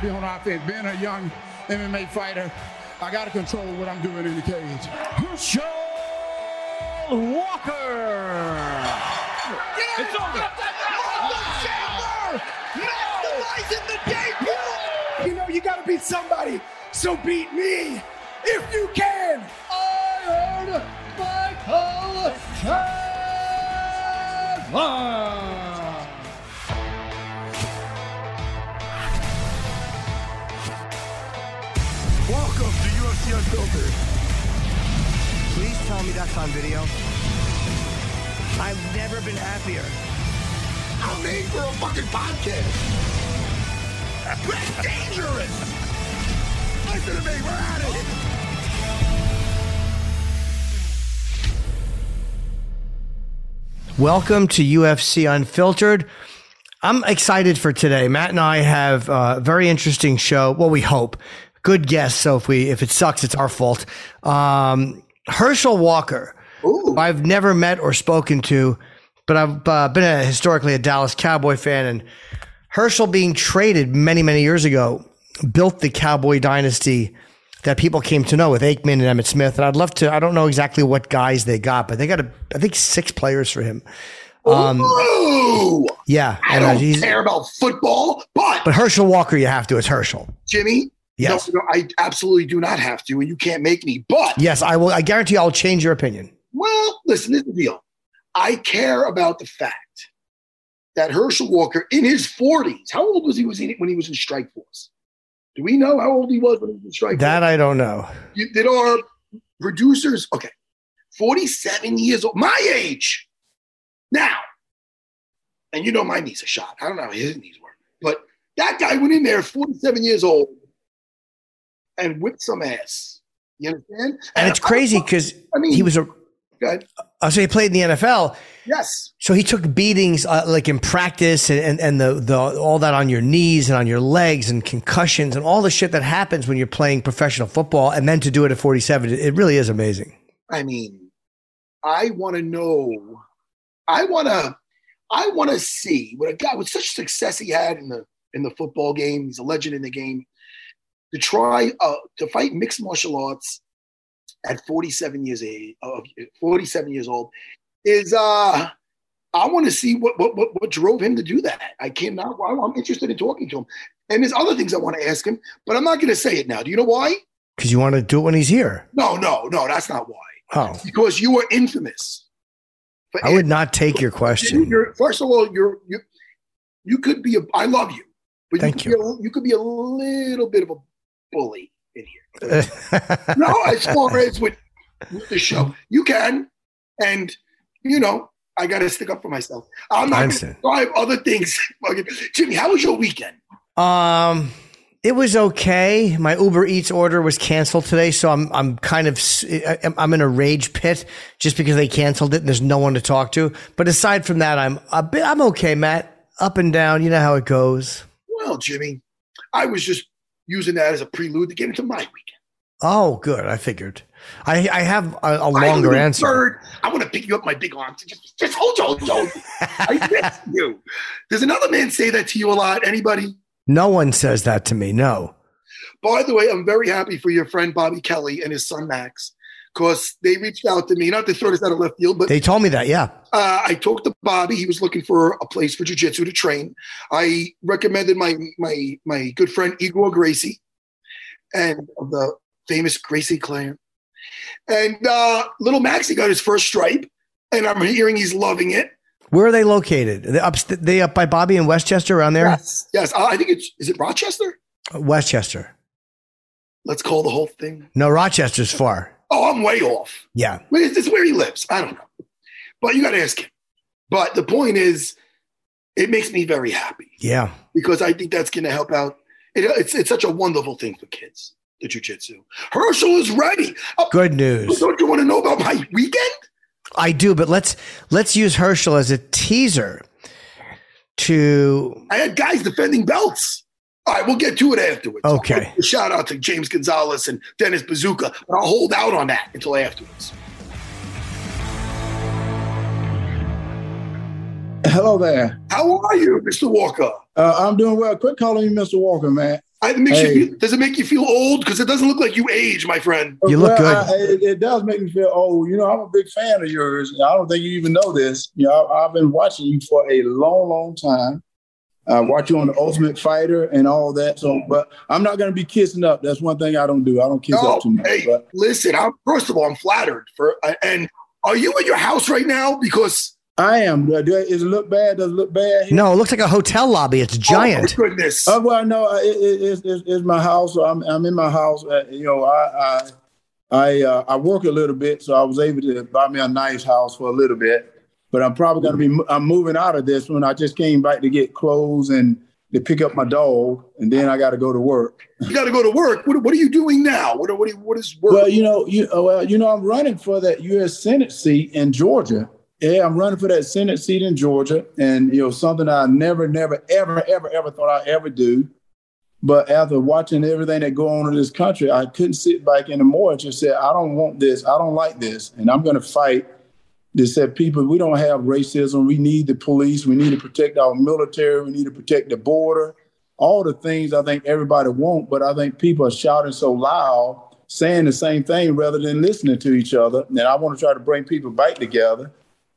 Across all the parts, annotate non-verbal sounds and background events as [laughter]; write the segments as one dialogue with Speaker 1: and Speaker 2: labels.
Speaker 1: Be on offense. Being a young MMA fighter, I got to control what I'm doing in the cage.
Speaker 2: Herschel Walker.
Speaker 3: It's over.
Speaker 1: You know, you got to beat somebody, so beat me if you can. I heard Michael Chandler.
Speaker 4: Please tell me that's on video. I've never been happier.
Speaker 1: I'm made for a fucking podcast. That's dangerous. Listen to me, we're at it.
Speaker 4: Welcome to UFC Unfiltered. I'm excited for today. Matt and I have a very interesting show. Well, we hope. Good guess. So if we if it sucks, it's our fault. Um, Herschel Walker, who I've never met or spoken to, but I've uh, been a, historically a Dallas Cowboy fan, and Herschel being traded many many years ago built the Cowboy dynasty that people came to know with Aikman and Emmitt Smith. And I'd love to. I don't know exactly what guys they got, but they got a, I think six players for him. Um,
Speaker 5: Ooh,
Speaker 4: yeah,
Speaker 5: I
Speaker 4: and, uh,
Speaker 5: don't
Speaker 4: he's-
Speaker 5: care about football, but,
Speaker 4: but Herschel Walker, you have to. It's Herschel.
Speaker 5: Jimmy,
Speaker 4: Yes.
Speaker 5: no, no, I absolutely do not have to, and you can't make me. But
Speaker 4: Yes, I will. I guarantee I'll change your opinion.
Speaker 5: well, listen, this is the deal. I care about the fact that Herschel Walker, in his 40s, how old was he was he when he was in Strikeforce? Do we know how old he was when he was in Strike
Speaker 4: That
Speaker 5: Force?
Speaker 4: I don't know.
Speaker 5: Did our producers? Okay, 47 years old, my age. Now, and you know my knees are shot. I don't know how his knees were, but that guy went in there, 47 years old, and whipped some ass. You understand?
Speaker 4: And it's crazy because
Speaker 5: I mean,
Speaker 4: he was a.
Speaker 5: Good.
Speaker 4: Uh, so he played in the NFL.
Speaker 5: Yes.
Speaker 4: So he took beatings uh, like in practice and, and, and the, the all that on your knees and on your legs and concussions and all the shit that happens when you're playing professional football and then to do it at 47, it really is amazing.
Speaker 5: I mean, I want to know. I want to. I want to see what a guy with such success he had in the in the football game. He's a legend in the game. To try uh, to fight mixed martial arts at 47 years age, uh, 47 years old, is uh. I want to see what, what what what drove him to do that. I cannot. I'm I'm interested in talking to him, and there's other things I want to ask him, but I'm not going to say it now. Do you know why?
Speaker 4: Because you want to do it when he's here.
Speaker 5: No, no, no. That's not why.
Speaker 4: Oh,
Speaker 5: Because you were infamous. for
Speaker 4: I would not take your question.
Speaker 5: You're, first of all, you're you. You could be a. I love you, but
Speaker 4: Thank
Speaker 5: you, could Be a, you could be a little bit of a bully in here. [laughs] No, as far as with, with the show, you can, and you know, I got to stick up for myself. I'm not going to drive other things. [laughs] Jimmy, how was your weekend?
Speaker 4: Um, it was okay. My Uber Eats order was canceled today, so I'm I'm kind of I'm in a rage pit just because they canceled it and there's no one to talk to. But aside from that, I'm a bit I'm okay, Matt. Up and down, you know how it goes.
Speaker 5: Well, Jimmy, I was just using that as a prelude to get into my weekend.
Speaker 4: Oh, good. I figured. I I have a, a
Speaker 5: I have a
Speaker 4: longer answer.
Speaker 5: Bird. I want to pick you up my big arms. Just, just hold you, hold you, hold you. I miss [laughs] you. Does another man say that to you a lot? Anybody?
Speaker 4: No one says that to me. No.
Speaker 5: By the way, I'm very happy for your friend Bobby Kelly and his son Max because they reached out to me, not to throw this out of left field, but
Speaker 4: They told me that, yeah.
Speaker 5: uh, I talked to Bobby. He was looking for a place for jujitsu to train. I recommended my my my good friend Igor Gracie, and the famous Gracie clan. And uh, little Maxie got his first stripe, and I'm hearing he's loving it.
Speaker 4: Where are they located? They up, they up by Bobby in Westchester around there?
Speaker 5: Yes, yes. Uh, I think it's is it Rochester.
Speaker 4: Westchester.
Speaker 5: Let's call the whole thing.
Speaker 4: No, Rochester's far.
Speaker 5: Oh, I'm way off.
Speaker 4: Yeah.
Speaker 5: Is this where he lives? I don't know. But you got to ask him. But the point is, it makes me very happy
Speaker 4: Yeah.
Speaker 5: because I think that's going to help out. It, it's, it's such a wonderful thing for kids, the jujitsu. Herschel is ready. Oh,
Speaker 4: Good news.
Speaker 5: don't you want to know about my weekend?
Speaker 4: I do, but let's let's use Herschel as a teaser to
Speaker 5: I had guys defending belts. All right, we'll get to it afterwards.
Speaker 4: Okay.
Speaker 5: Shout out to James Gonzalez and Dennis Bazooka, but I'll hold out on that until afterwards.
Speaker 2: Hello there.
Speaker 5: How are you, Mr. Walker?
Speaker 2: Uh, I'm doing well. Quit calling me Mr. Walker, man.
Speaker 5: I, it makes
Speaker 2: Hey.
Speaker 5: you feel, does it make you feel old? Because it doesn't look like you age, my friend.
Speaker 4: You look
Speaker 2: Well,
Speaker 4: good.
Speaker 2: I- it, it does make me feel old. You know, I'm a big fan of yours. I don't think you even know this. You know, I, I've been watching you for a long, long time. I watch you on the Ultimate Fighter and all that. So, but I'm not going to be kissing up. That's one thing I don't do. I don't kiss
Speaker 5: No,
Speaker 2: up too much.
Speaker 5: hey,
Speaker 2: But
Speaker 5: listen. I'm, first of all, I'm flattered for. uh, And are you in your house right now? Because
Speaker 2: I am. Does it look bad? Does it look bad? here?
Speaker 4: No, it looks like a hotel lobby. It's giant.
Speaker 5: Oh, my goodness.
Speaker 2: Uh, well, no, it, it, it's, it's, it's my house. So I'm, I'm in my house. Uh, you know, I I I, uh, I work a little bit, so I was able to buy me a nice house for a little bit. But I'm probably going to be I'm moving out of this one. I just came back to get clothes and to pick up my dog, and then I got to go to work.
Speaker 5: you got to go to work. What, what are you doing now? What, what, what is work?
Speaker 2: Well, you know, you uh, well, you know, I'm running for that U.S. Senate seat in Georgia. Yeah, I'm running for that Senate seat in Georgia, and you know, something I never, never, ever, ever, ever thought I'd ever do. But after watching everything that go on in this country, I couldn't sit back anymore and just say, I don't want this. I don't like this, and I'm going to fight. They said, people, we don't have racism. We need the police. We need to protect our military. We need to protect the border. All the things I think everybody want, but I think people are shouting so loud, saying the same thing rather than listening to each other. And I want to try to bring people back together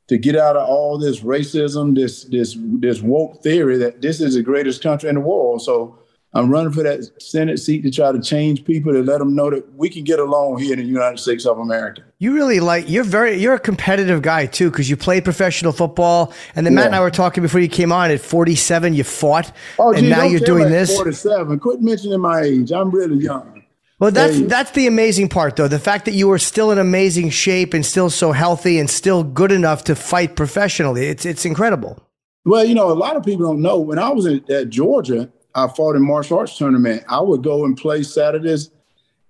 Speaker 2: to get out of all this racism, this this this woke theory that this is the greatest country in the world. So I'm running for that Senate seat to try to change people to let them know that we can get along here in the United States of America.
Speaker 4: You really like you're very you're a competitive guy too because you played professional football and then Matt and I were talking before you came on at 47 you fought
Speaker 2: Oh,
Speaker 4: and
Speaker 2: gee,
Speaker 4: now you're doing this.
Speaker 2: 47. Quit mentioning my age. I'm really young.
Speaker 4: Well, that's
Speaker 2: Hey.
Speaker 4: that's the amazing part though. The fact that you are still in amazing shape and still so healthy and still good enough to fight professionally. It's it's incredible.
Speaker 2: Well, you know, a lot of people don't know. When I was at, at Georgia, I fought in martial arts tournament. I would go and play Saturdays,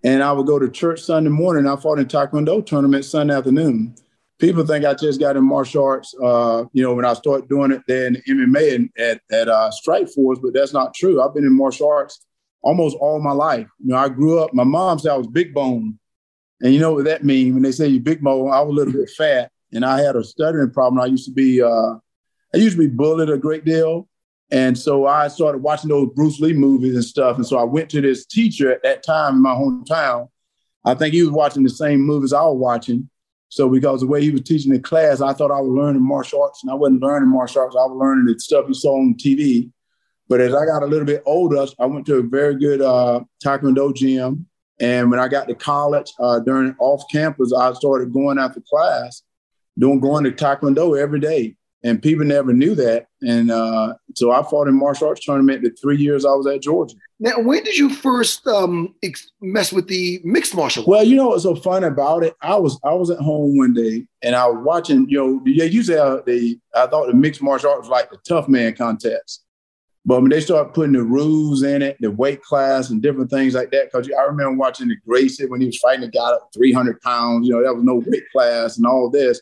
Speaker 2: and I would go to church Sunday morning. I fought in Taekwondo tournament Sunday afternoon. People think I just got in martial arts, uh, you know, when I started doing it there in MMA and at, at uh, Strikeforce, but that's not true. I've been in martial arts almost all my life. You know, I grew up, my mom said I was big bone. And you know what that means? When they say you big bone, I was a little bit fat and I had a stuttering problem. I used to be, uh, I used to be bullied a great deal. And so I started watching those Bruce Lee movies and stuff. And so I went to this teacher at that time in my hometown. I think he was watching the same movies I was watching. So because the way he was teaching the class, I thought I was learning martial arts, and I wasn't learning martial arts. I was learning the stuff he saw on TV. But as I got a little bit older, I went to a very good uh, Taekwondo gym. And when I got to college, uh, during off campus, I started going after class, doing going to Taekwondo every day. And people never knew that. And uh, so I fought in martial arts tournament the three years I was at Georgia.
Speaker 5: now, when did you first um, ex- mess with the mixed martial arts?
Speaker 2: Well, you know what's so fun about it? I was I was at home one day and I was watching. You know, they used to have the I thought the mixed martial arts was like the tough man contest, but when they started putting the rules in it, the weight class and different things like that, because I remember watching the Gracie when he was fighting a guy at 300 pounds. You know, that was no weight class and all this.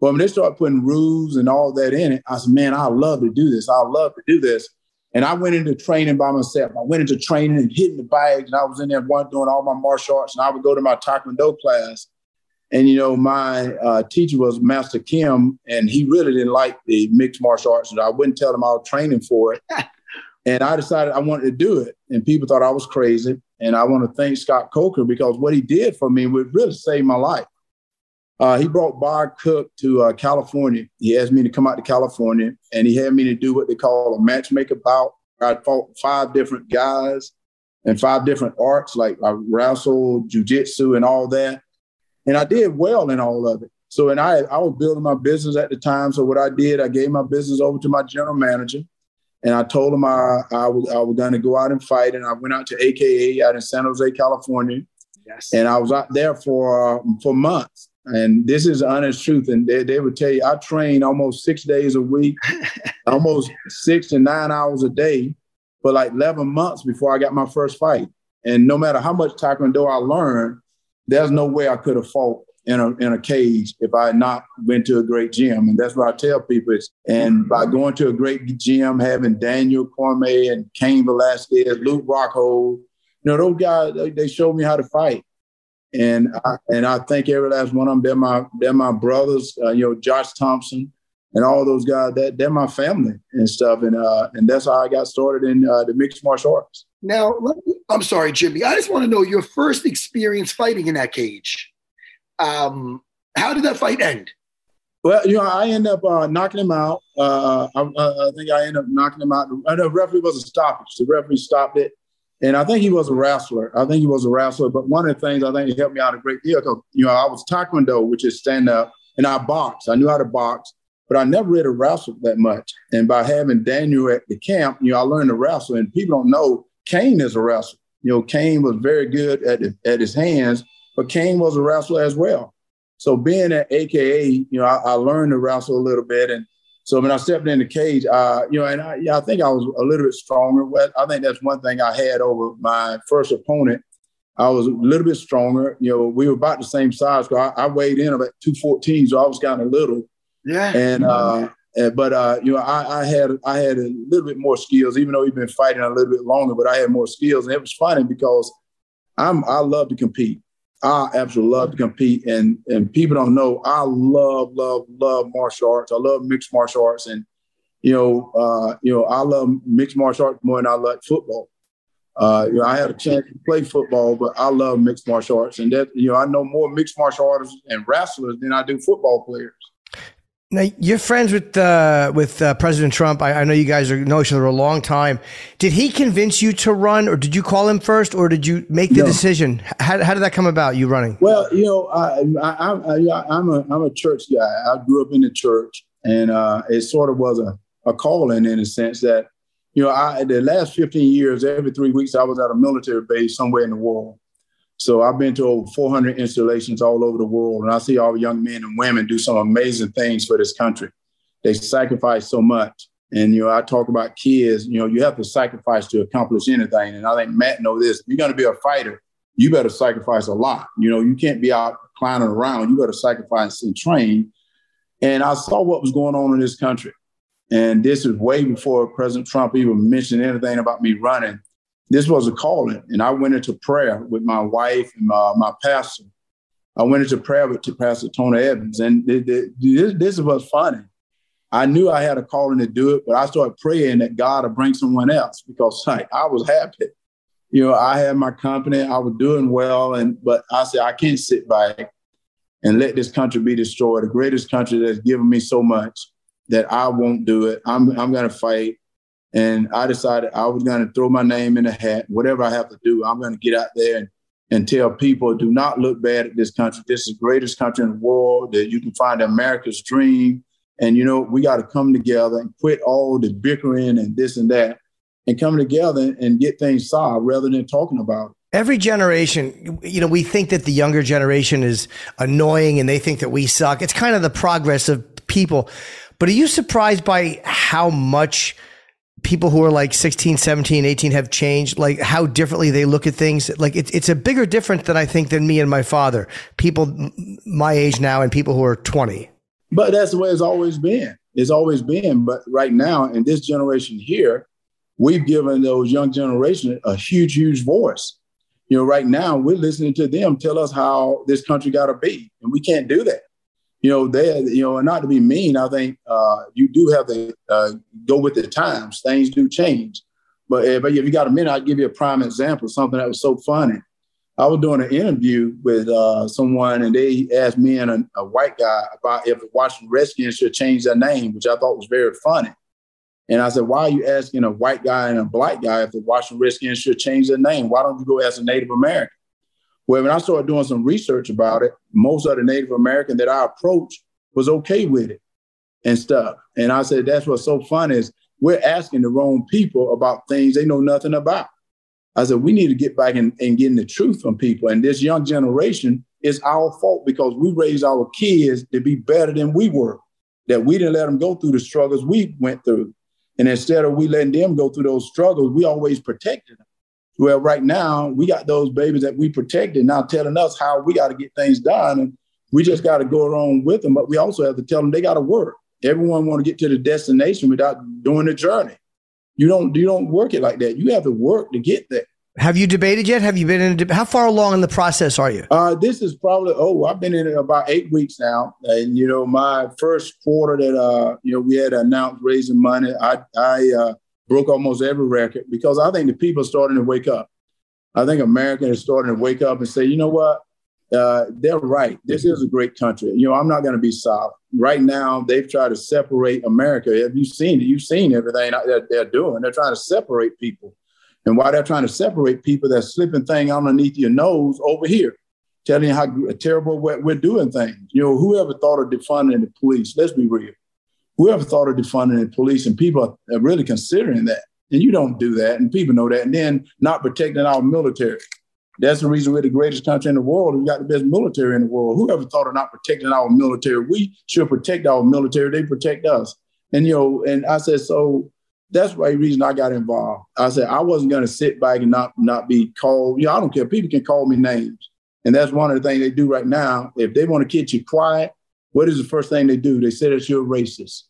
Speaker 2: But when they started putting rules and all that in it, I said, man, I love to do this. I love to do this. And I went into training by myself. I went into training and hitting the bags, and I was in there one doing all my martial arts. And I would go to my Taekwondo class, and you know, my uh, teacher was Master Kim, and he really didn't like the mixed martial arts, and I wouldn't tell him I was training for it. [laughs] and I decided I wanted to do it, and people thought I was crazy. and I want to thank Scott Coker because what he did for me would really save my life. Uh, he brought Bob Cook to uh, California. He asked me to come out to California, and he had me to do what they call a matchmaker bout. I fought five different guys and five different arts like I wrestled, jujitsu, and all that. And I did well in all of it. So, and I, I was building my business at the time. So, what I did, I gave my business over to my general manager, and I told him I, I was, I was going to go out and fight. And I went out to AKA out in San Jose, California. Yes. And I was out there for uh, for months. And this is honest truth. And they, they would tell you, I trained almost six days a week, [laughs] almost six to nine hours a day for like 11 months before I got my first fight. And no matter how much Taekwondo I learned, there's no way I could have fought in a, in a cage if I had not went to a great gym. And that's what I tell people is, and by going to a great gym, having Daniel Cormier and Cain Velasquez, Luke Rockhold, you know, those guys, they showed me how to fight and I, and I think every last one of them. They're my they're my brothers. Uh, you know, Josh Thomson and all those guys. That they're my family and stuff. And uh, and that's how I got started in uh, the mixed martial arts.
Speaker 5: Now, I'm sorry, Jimmy. I just want to know your first experience fighting in that cage. Um, how did that fight end?
Speaker 2: Well, you know, I end up uh, knocking him out. Uh, I, I, think I end up knocking him out. The referee was a stoppage. The referee stopped it. And I think he was a wrestler. I think he was a wrestler. But one of the things I think he helped me out a great deal because, you know, I was Taekwondo, which is stand up, and I boxed. I knew how to box, but I never really wrestled that much. And by having Daniel at the camp, you know, I learned to wrestle. And people don't know Cain is a wrestler. You know, Cain was very good at, at his hands, but Cain was a wrestler as well. So being at AKA, you know, I, I learned to wrestle a little bit. And so when I stepped in the cage, uh, you know, and I, yeah, I think I was a little bit stronger. I think that's one thing I had over my first opponent. I was a little bit stronger. You know, we were about the same size. I, I weighed in about 214, so I was kind of little.
Speaker 5: Yeah.
Speaker 2: And uh, but uh, you know, I, I, had I had a little bit more skills, even though we've been fighting a little bit longer. But I had more skills, and it was funny because I'm I love to compete. I absolutely love to compete, and and people don't know I love love love martial arts. I love mixed martial arts, and you know uh, you know I love mixed martial arts more than I like football. Uh, you know, I had a chance to play football, but I love mixed martial arts, and that you know I know more mixed martial artists and wrestlers than I do football players.
Speaker 4: Now you're friends with uh, with uh, President Trump. I, I, know you guys are know each other a long time. Did he convince you to run, or did you call him first, or did you make the no. decision? How, how, did that come about? You running?
Speaker 2: Well, you know, I, I, am a I'm a church guy. I grew up in the church, and uh, it sort of was a, a calling in a sense that you know, I the last 15 years, every three weeks, I was at a military base somewhere in the world. So I've been to over 400 installations all over the world, and I see all young men and women do some amazing things for this country. They sacrifice so much. And, you know, I talk about kids, you know, you have to sacrifice to accomplish anything. And I think Matt know this. If you're going to be a fighter, you better sacrifice a lot. You know, you can't be out clowning around. You better sacrifice and train. And I saw what was going on in this country. And this is way before President Trump even mentioned anything about me running this was a calling. And I went into prayer with my wife and my, my pastor. I went into prayer with to Pastor Tony Evans. And this, this was funny. I knew I had a calling to do it, but I started praying that God would bring someone else because like, I was happy. You know, I had my company, I was doing well, and but I said I can't sit back and let this country be destroyed. The greatest country that's given me so much that I won't do it. I'm I'm gonna fight. And I decided I was going to throw my name in the hat. Whatever I have to do, I'm going to get out there and, and tell people do not look bad at this country. This is the greatest country in the world that you can find America's dream. And, you know, we got to come together and quit all the bickering and this and that and come together and get things solved rather than talking about it.
Speaker 4: Every generation, you know, we think that the younger generation is annoying and they think that we suck. It's kind of the progress of people. But are you surprised by how much people who are like 16, 17, 18 have changed, like how differently they look at things. Like it's, it's a bigger difference than I think than me and my father, people my age now and people who are 20.
Speaker 2: But that's the way it's always been. It's always been. But right now, in this generation here, we've given those young generation a huge, huge voice. You know, right now we're listening to them tell us how this country got to be, and we can't do that you know, they, you know, and not to be mean, I think uh, you do have to uh, go with the times. Things do change, But, uh, but if you got a minute, I'll give you a prime example, something that was so funny. I was doing an interview with uh, someone, and they asked me and a, a, white guy about if the Washington Redskins should change their name, which I thought was very funny. And I said, "Why are you asking a white guy and a black guy if the Washington Redskins should change their name? Why don't you go as a Native American?" Well, when I started doing some research about it, most of the Native American that I approached was okay with it and stuff. And I said, "That's what's so fun is we're asking the wrong people about things they know nothing about." I said, we need to get back and, and getting the truth from people. And this young generation is our fault because we raised our kids to be better than we were, that we didn't let them go through the struggles we went through. And instead of we letting them go through those struggles, we always protected them. Well, right now, we got those babies that we protected now telling us how we got to get things done. And we just got to go along with them. But we also have to tell them they got to work. Everyone want to get to the destination without doing the journey. You don't you don't work it like that. You have to work to get there.
Speaker 4: Have you debated yet? Have you been in? A, how far along in the process are you?
Speaker 2: Uh, this is probably oh, I've been in it about eight weeks now, and you know, my first quarter that uh, you know, we had announced raising money. I I uh, broke almost every record because I think the people are starting to wake up. I think Americans are starting to wake up and say, you know what, uh, they're right. This is a great country. You know, I'm not going to be soft. Right now, they've tried to separate America. Have you seen it? You've seen everything that they're doing. They're trying to separate people. And while they're trying to separate people, they're slipping thing underneath your nose over here, telling you how terrible we're, we're doing things. You know, whoever thought of defunding the police, let's be real. Whoever thought of defunding the police, and people are really considering that. And you don't do that, and people know that. And then not protecting our military. That's the reason we're the greatest country in the world. We got the best military in the world. Whoever thought of not protecting our military? We should protect our military. They protect us. And you know, and I said, so that's why the reason I got involved. I said I wasn't going to sit back and not not be called. You know, I don't care. People can call me names, and that's one of the things they do right now. If they want to keep you quiet, what is the first thing they do? They say that you're racist.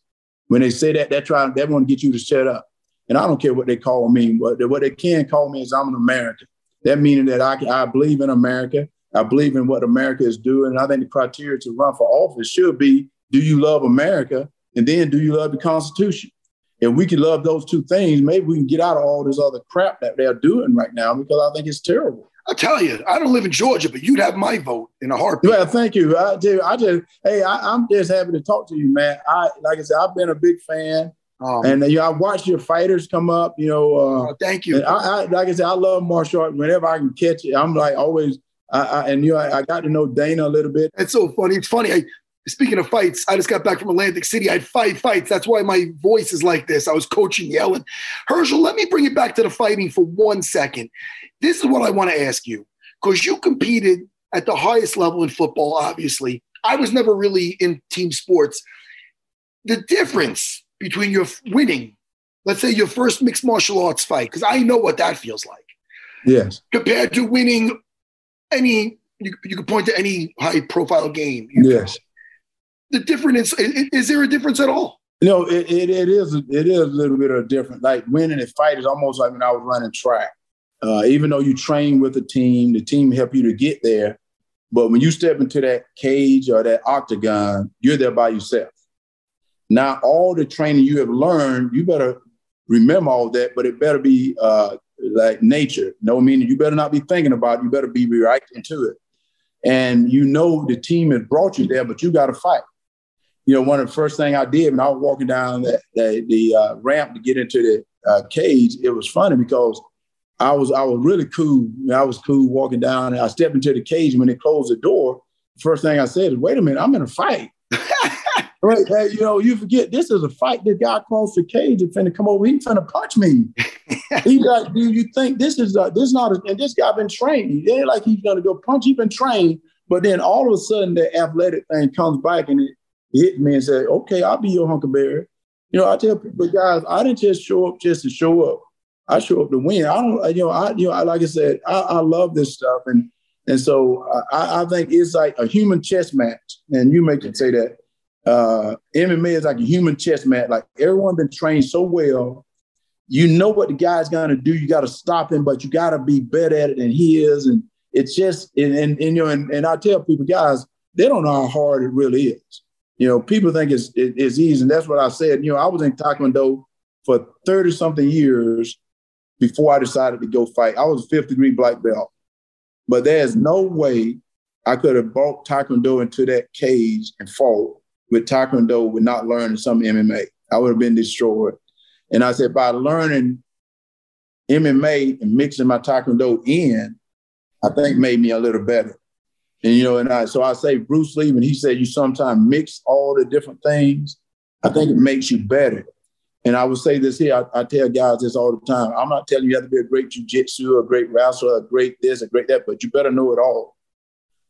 Speaker 2: When they say that, they're trying. They want to get you to shut up. And I don't care what they call me. What what they can call me is I'm an American. That meaning that I I believe in America. I believe in what America is doing. And I think the criteria to run for office should be: Do you love America? And then, do you love the Constitution? if we can love those two things, maybe we can get out of all this other crap that they're doing right now because I think it's terrible.
Speaker 5: I tell you, I don't live in Georgia, but you'd have my vote in a heartbeat.
Speaker 2: Well, thank you. I do. I just, hey, I, am just happy to talk to you, man. I, like I said, I've been a big fan, um, and uh, you know, I watched your fighters come up. You know, uh,
Speaker 5: oh, thank you.
Speaker 2: I, I, like I said, I love martial arts. Whenever I can catch it, I'm like always. I, I, and you know, I, I, got to know Dana a little bit.
Speaker 5: It's so funny. It's funny. Speaking of fights, I just got back from Atlantic City. I had five fights. That's why my voice is like this. I was coaching, yelling. Herschel, let me bring it back to the fighting for one second. This is what I want to ask you because you competed at the highest level in football, obviously. I was never really in team sports. The difference between your winning, let's say your first mixed martial arts fight, because I know what that feels like.
Speaker 2: Yes.
Speaker 5: Compared to winning any, you, you could point to any high profile game.
Speaker 2: Yes
Speaker 5: the difference is, is there a difference at all?
Speaker 2: No, it, it, it is it is a little bit of a different. Like winning a fight is almost like when I was running track. Uh, even though you train with a team, the team help you to get there. But when you step into that cage or that octagon, you're there by yourself. Now, all the training you have learned, you better remember all that, but it better be uh, like nature. No meaning you better not be thinking about it. You better be reacting to it. And you know the team has brought you there, but you got to fight you know, one of the first thing I did when I was walking down the the, the uh, ramp to get into the uh, cage, it was funny because I was I was really cool. I was cool walking down, and I stepped into the cage. And when they closed the door, the first thing I said is, "Wait a minute, I'm in a fight." [laughs] right? Hey, you know, you forget this is a fight. This guy across the cage is finna come over. He's finna punch me. [laughs] He's like, do you think this is a, this not? A, and this guy been trained. It ain't like he's gonna go punch. He's been trained. But then all of a sudden, the athletic thing comes back, and it, hit me and said, okay, I'll be your huckleberry. You know, I tell people, guys, I didn't just show up just to show up. I show up to win. I don't, you know, I, you know, I, like I said, I, I love this stuff. And, and so I, I think it's like a human chess match. And you make it say that uh, MMA is like a human chess match. Like everyone been trained so well. You know what the guy's going to do. You got to stop him, but you got to be better at it than he is. And it's just, and, and, and you know, and, and I tell people, guys, they don't know how hard it really is. You know, people think it's it, it's easy, and that's what I said. You know, I was in Taekwondo for thirty something years, before I decided to go fight. I was a fifth degree black belt, but there's no way I could have brought Taekwondo into that cage and fought with Taekwondo with not learning some MMA. I would have been destroyed. And I said, by learning MMA and mixing my Taekwondo in, I think made me a little better. And you know, and I so I say Bruce Lee when he said you sometimes mix all the different things, I think it makes you better. And I would say this here, I, I, tell guys this all the time. I'm not telling you you have to be a great jujitsu, a great wrestler, a great this, a great that, but you better know it all.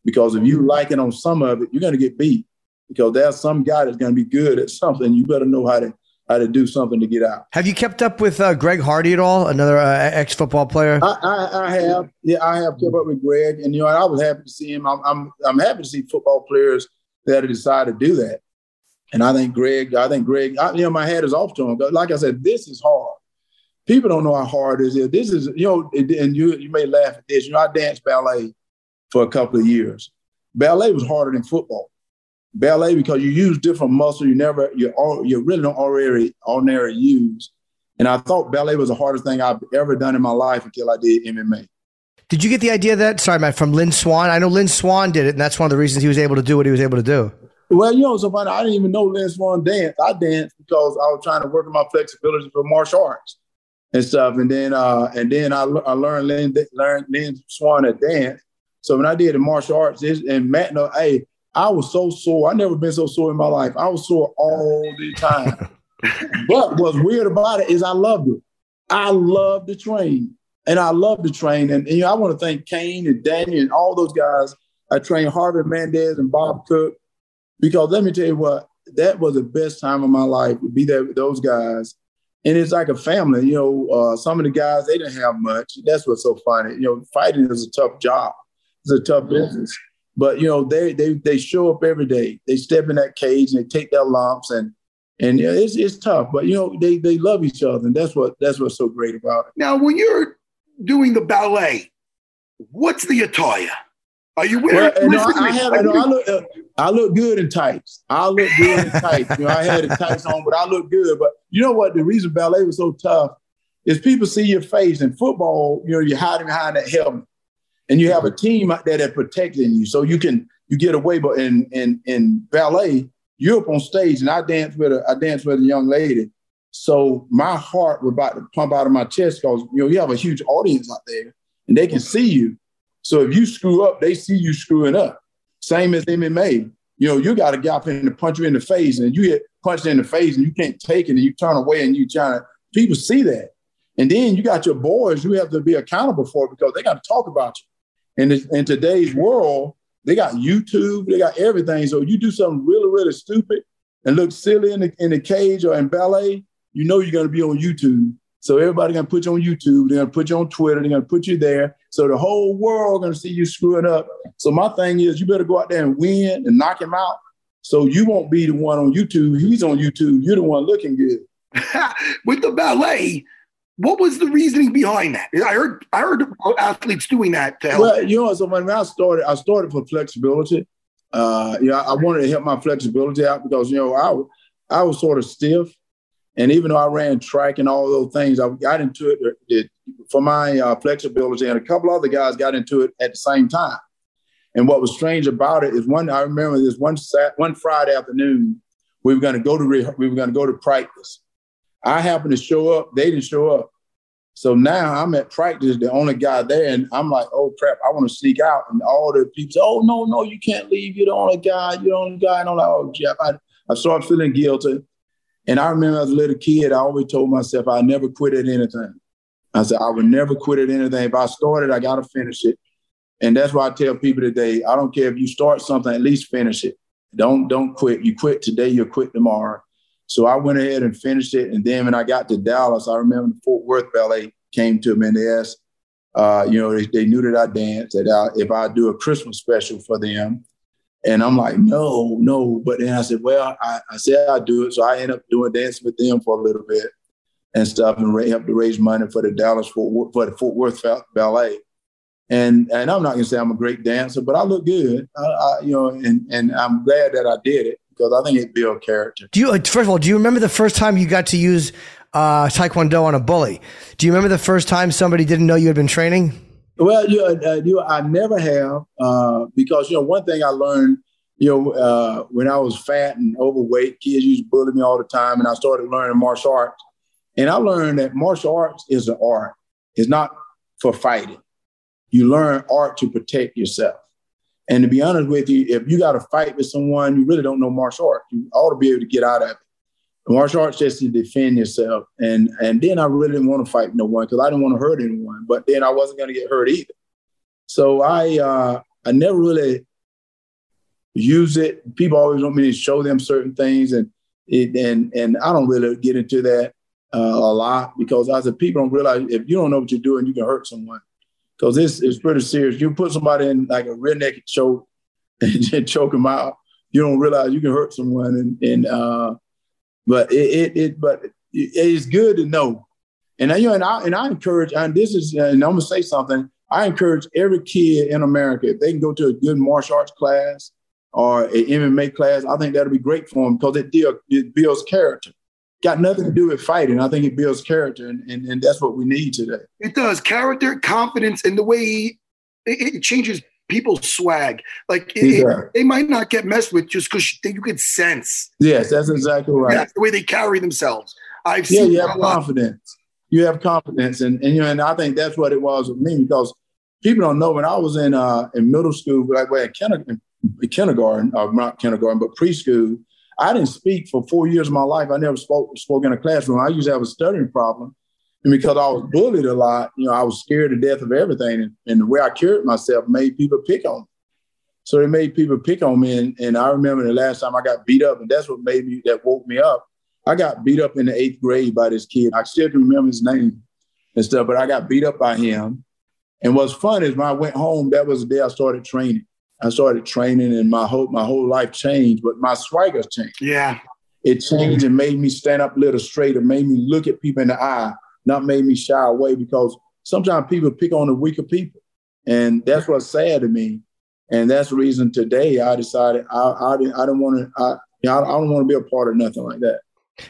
Speaker 2: Because if you like it on some of it, you're gonna get beat. Because there's some guy that's gonna be good at something. You better know how to how to do something to get out.
Speaker 4: Have you kept up with uh, Greg Hardy at all? Another uh, ex football player.
Speaker 2: I, I, I, have. Yeah, I have kept up with Greg, and you know, I was happy to see him. I'm, I'm, I'm happy to see football players that have decided to do that. And I think Greg, I think Greg, I, you know, my hat is off to him. Like I said, this is hard. People don't know how hard this is. This is, you know, and you you may laugh at this. You know, I danced ballet for a couple of years. Ballet was harder than football ballet because you use different muscles you never you all you really don't already ordinarily use. And I thought ballet was the hardest thing I've ever done in my life until I did MMA.
Speaker 4: Did you get the idea that sorry, Matt, from Lynn Swann? I know Lynn Swann did it, and that's one of the reasons he was able to do what he was able to do.
Speaker 2: Well, you know, so funny. I didn't even know Lynn Swann danced. I danced because I was trying to work on my flexibility for martial arts and stuff. And then, uh, and then I, I learned Lynn, learned Lynn Swann to dance. So when I did the martial arts, and Matt, know, hey, I was so sore. I never been so sore in my life. I was sore all the time. [laughs] but what's weird about it is I loved it. I loved the train. And I love the train. And, and you know, I want to thank Cain and Danny and all those guys. I trained Javier Mendez and Bob Cook. Because let me tell you what, that was the best time of my life to be there with those guys. And it's like a family. You know, uh, some of the guys, they didn't have much. That's what's so funny. You know, fighting is a tough job. It's a tough business. But you know, they they they show up every day. They step in that cage and they take their lumps and and it's it's tough. But you know, they they love each other, and that's what that's what's so great about it.
Speaker 5: Now, when you're doing the ballet, what's the attire? Are you wearing? Well,
Speaker 2: no, I, have, no, I look, uh, I look good in tights. I look good in tights. You know, I had the tights on, but I look good. But you know what? The reason ballet was so tough is people see your face. In football, you know, you're hiding behind that helmet and you have a team out there that protecting you, so you can you get away. But in in in ballet, you're up on stage, and I dance with a I dance with a young lady. So my heart was about to pump out of my chest because you know you have a huge audience out there, and they can see you. So if you screw up, they see you screwing up. Same as MMA. You know, you got a guy in to punch you in the face, and you get punched in the face, and you can't take it, and you turn away, and you trying to. People see that, and then you got your boys you have to be accountable for because they got to talk about you. In, in today's world, they got YouTube, they got everything. So you do something really, really stupid and look silly in the, in the cage or in ballet, you know you're going to be on YouTube. So everybody going to put you on YouTube. They're going to put you on Twitter. They're going to put you there. So the whole world going to see you screwing up. So my thing is, you better go out there and win and knock him out. So you won't be the one on YouTube. He's on YouTube. You're the one looking good. [laughs]
Speaker 5: With the ballet, what was the reasoning behind that? I heard I heard athletes doing that to help.
Speaker 2: Well, you know, so when I started, I started for flexibility. Uh, yeah, I wanted to help my flexibility out because you know I I was sort of stiff, and even though I ran track and all those things, I got into it, it for my uh, flexibility, and a couple other guys got into it at the same time. And what was strange about it is one I remember this one sat, one Friday afternoon we were going to go to re, we were going to go to practice I happened to show up. They didn't show up. So now I'm at practice, the only guy there, and I'm like, oh crap, I want to sneak out. And all the people say, oh no, no, you can't leave. You're the only guy. You're the only guy. And I'm like, oh Jeff, I, I started feeling guilty. And I remember as a little kid, I always told myself I never quit at anything. I said I would never quit at anything. If I started, I got to finish it. And that's why I tell people today, I don't care if you start something, at least finish it. Don't don't quit. You quit today, you'll quit tomorrow. So I went ahead and finished it. And then when I got to Dallas, I remember the Fort Worth Ballet came to me and they asked, uh, you know, they, they, knew that I danced, that I, if I do a Christmas special for them. And I'm like, no, no. But then I said, well, I, I said I'd do it. So I ended up doing dancing with them for a little bit and stuff and helped to raise money for the Dallas Fort, for the Fort Worth Ballet. And and I'm not gonna say I'm a great dancer, but I look good. I, I, you know, and and I'm glad that I did it because I think it builds character.
Speaker 4: Do you first of all, do you remember the first time you got to use uh, Taekwondo on a bully. Do you remember the first time somebody didn't know you had been training?
Speaker 2: Well, you, uh, you I never have uh, because you know one thing I learned, you know, uh, when I was fat and overweight, kids used to bully me all the time, and I started learning martial arts. And I learned that martial arts is an art. It's not for fighting. You learn art to protect yourself. And to be honest with you, if you got to fight with someone, you really don't know martial arts. You ought to be able to get out of it. Martial arts just to defend yourself. And and then I really didn't want to fight no one because I didn't want to hurt anyone. But then I wasn't going to get hurt either. So I uh, I never really use it. People always want me to show them certain things, and it, and and I don't really get into that uh, a lot because I said people don't realize if you don't know what you're doing, you can hurt someone because this is pretty serious. You put somebody in like a rear naked choke and choke [laughs] them out, you don't realize you can hurt someone. And, and uh, but it, it, it but it, it's good to know. And I, you know, and I and I encourage, and this is, and I'm gonna say something. I encourage every kid in America if they can go to a good martial arts class or an MMA class, I think that'll be great for them because it, it builds character got nothing to do with fighting. I think it builds character, and, and, and that's what we need today.
Speaker 5: It does character, confidence, and the way it, it changes people's swag. Like it, it, they might not get messed with just because you could sense.
Speaker 2: Yes, that's exactly right.
Speaker 5: That's the way they carry themselves. I've
Speaker 2: yeah,
Speaker 5: seen.
Speaker 2: you have confidence. You have confidence, and and you know, and I think that's what it was with me because people don't know when I was in uh in middle school, like well, in kindergarten, kindergarten, or not kindergarten, but preschool I didn't speak for four years of my life. I never spoke spoke in a classroom. I used to have a stuttering problem. And because I was bullied a lot, you know, I was scared to death of everything. And, and the way I cured myself made people pick on me. So it made people pick on me. And, and I remember the last time I got beat up, and that's what made me, that woke me up. I got beat up in the eighth grade by this kid. I still can remember his name and stuff, but I got beat up by him. And what's fun is when I went home, that was the day I started training. I started training and my whole my whole life changed, but my swagger changed.
Speaker 5: Yeah.
Speaker 2: It changed and made me stand up a little straighter, made me look at people in the eye, not made me shy away because sometimes people pick on the weaker people. And that's what's sad to me. And that's the reason today I decided I I didn't I don't want to I you know, I don't want to be a part of nothing like that.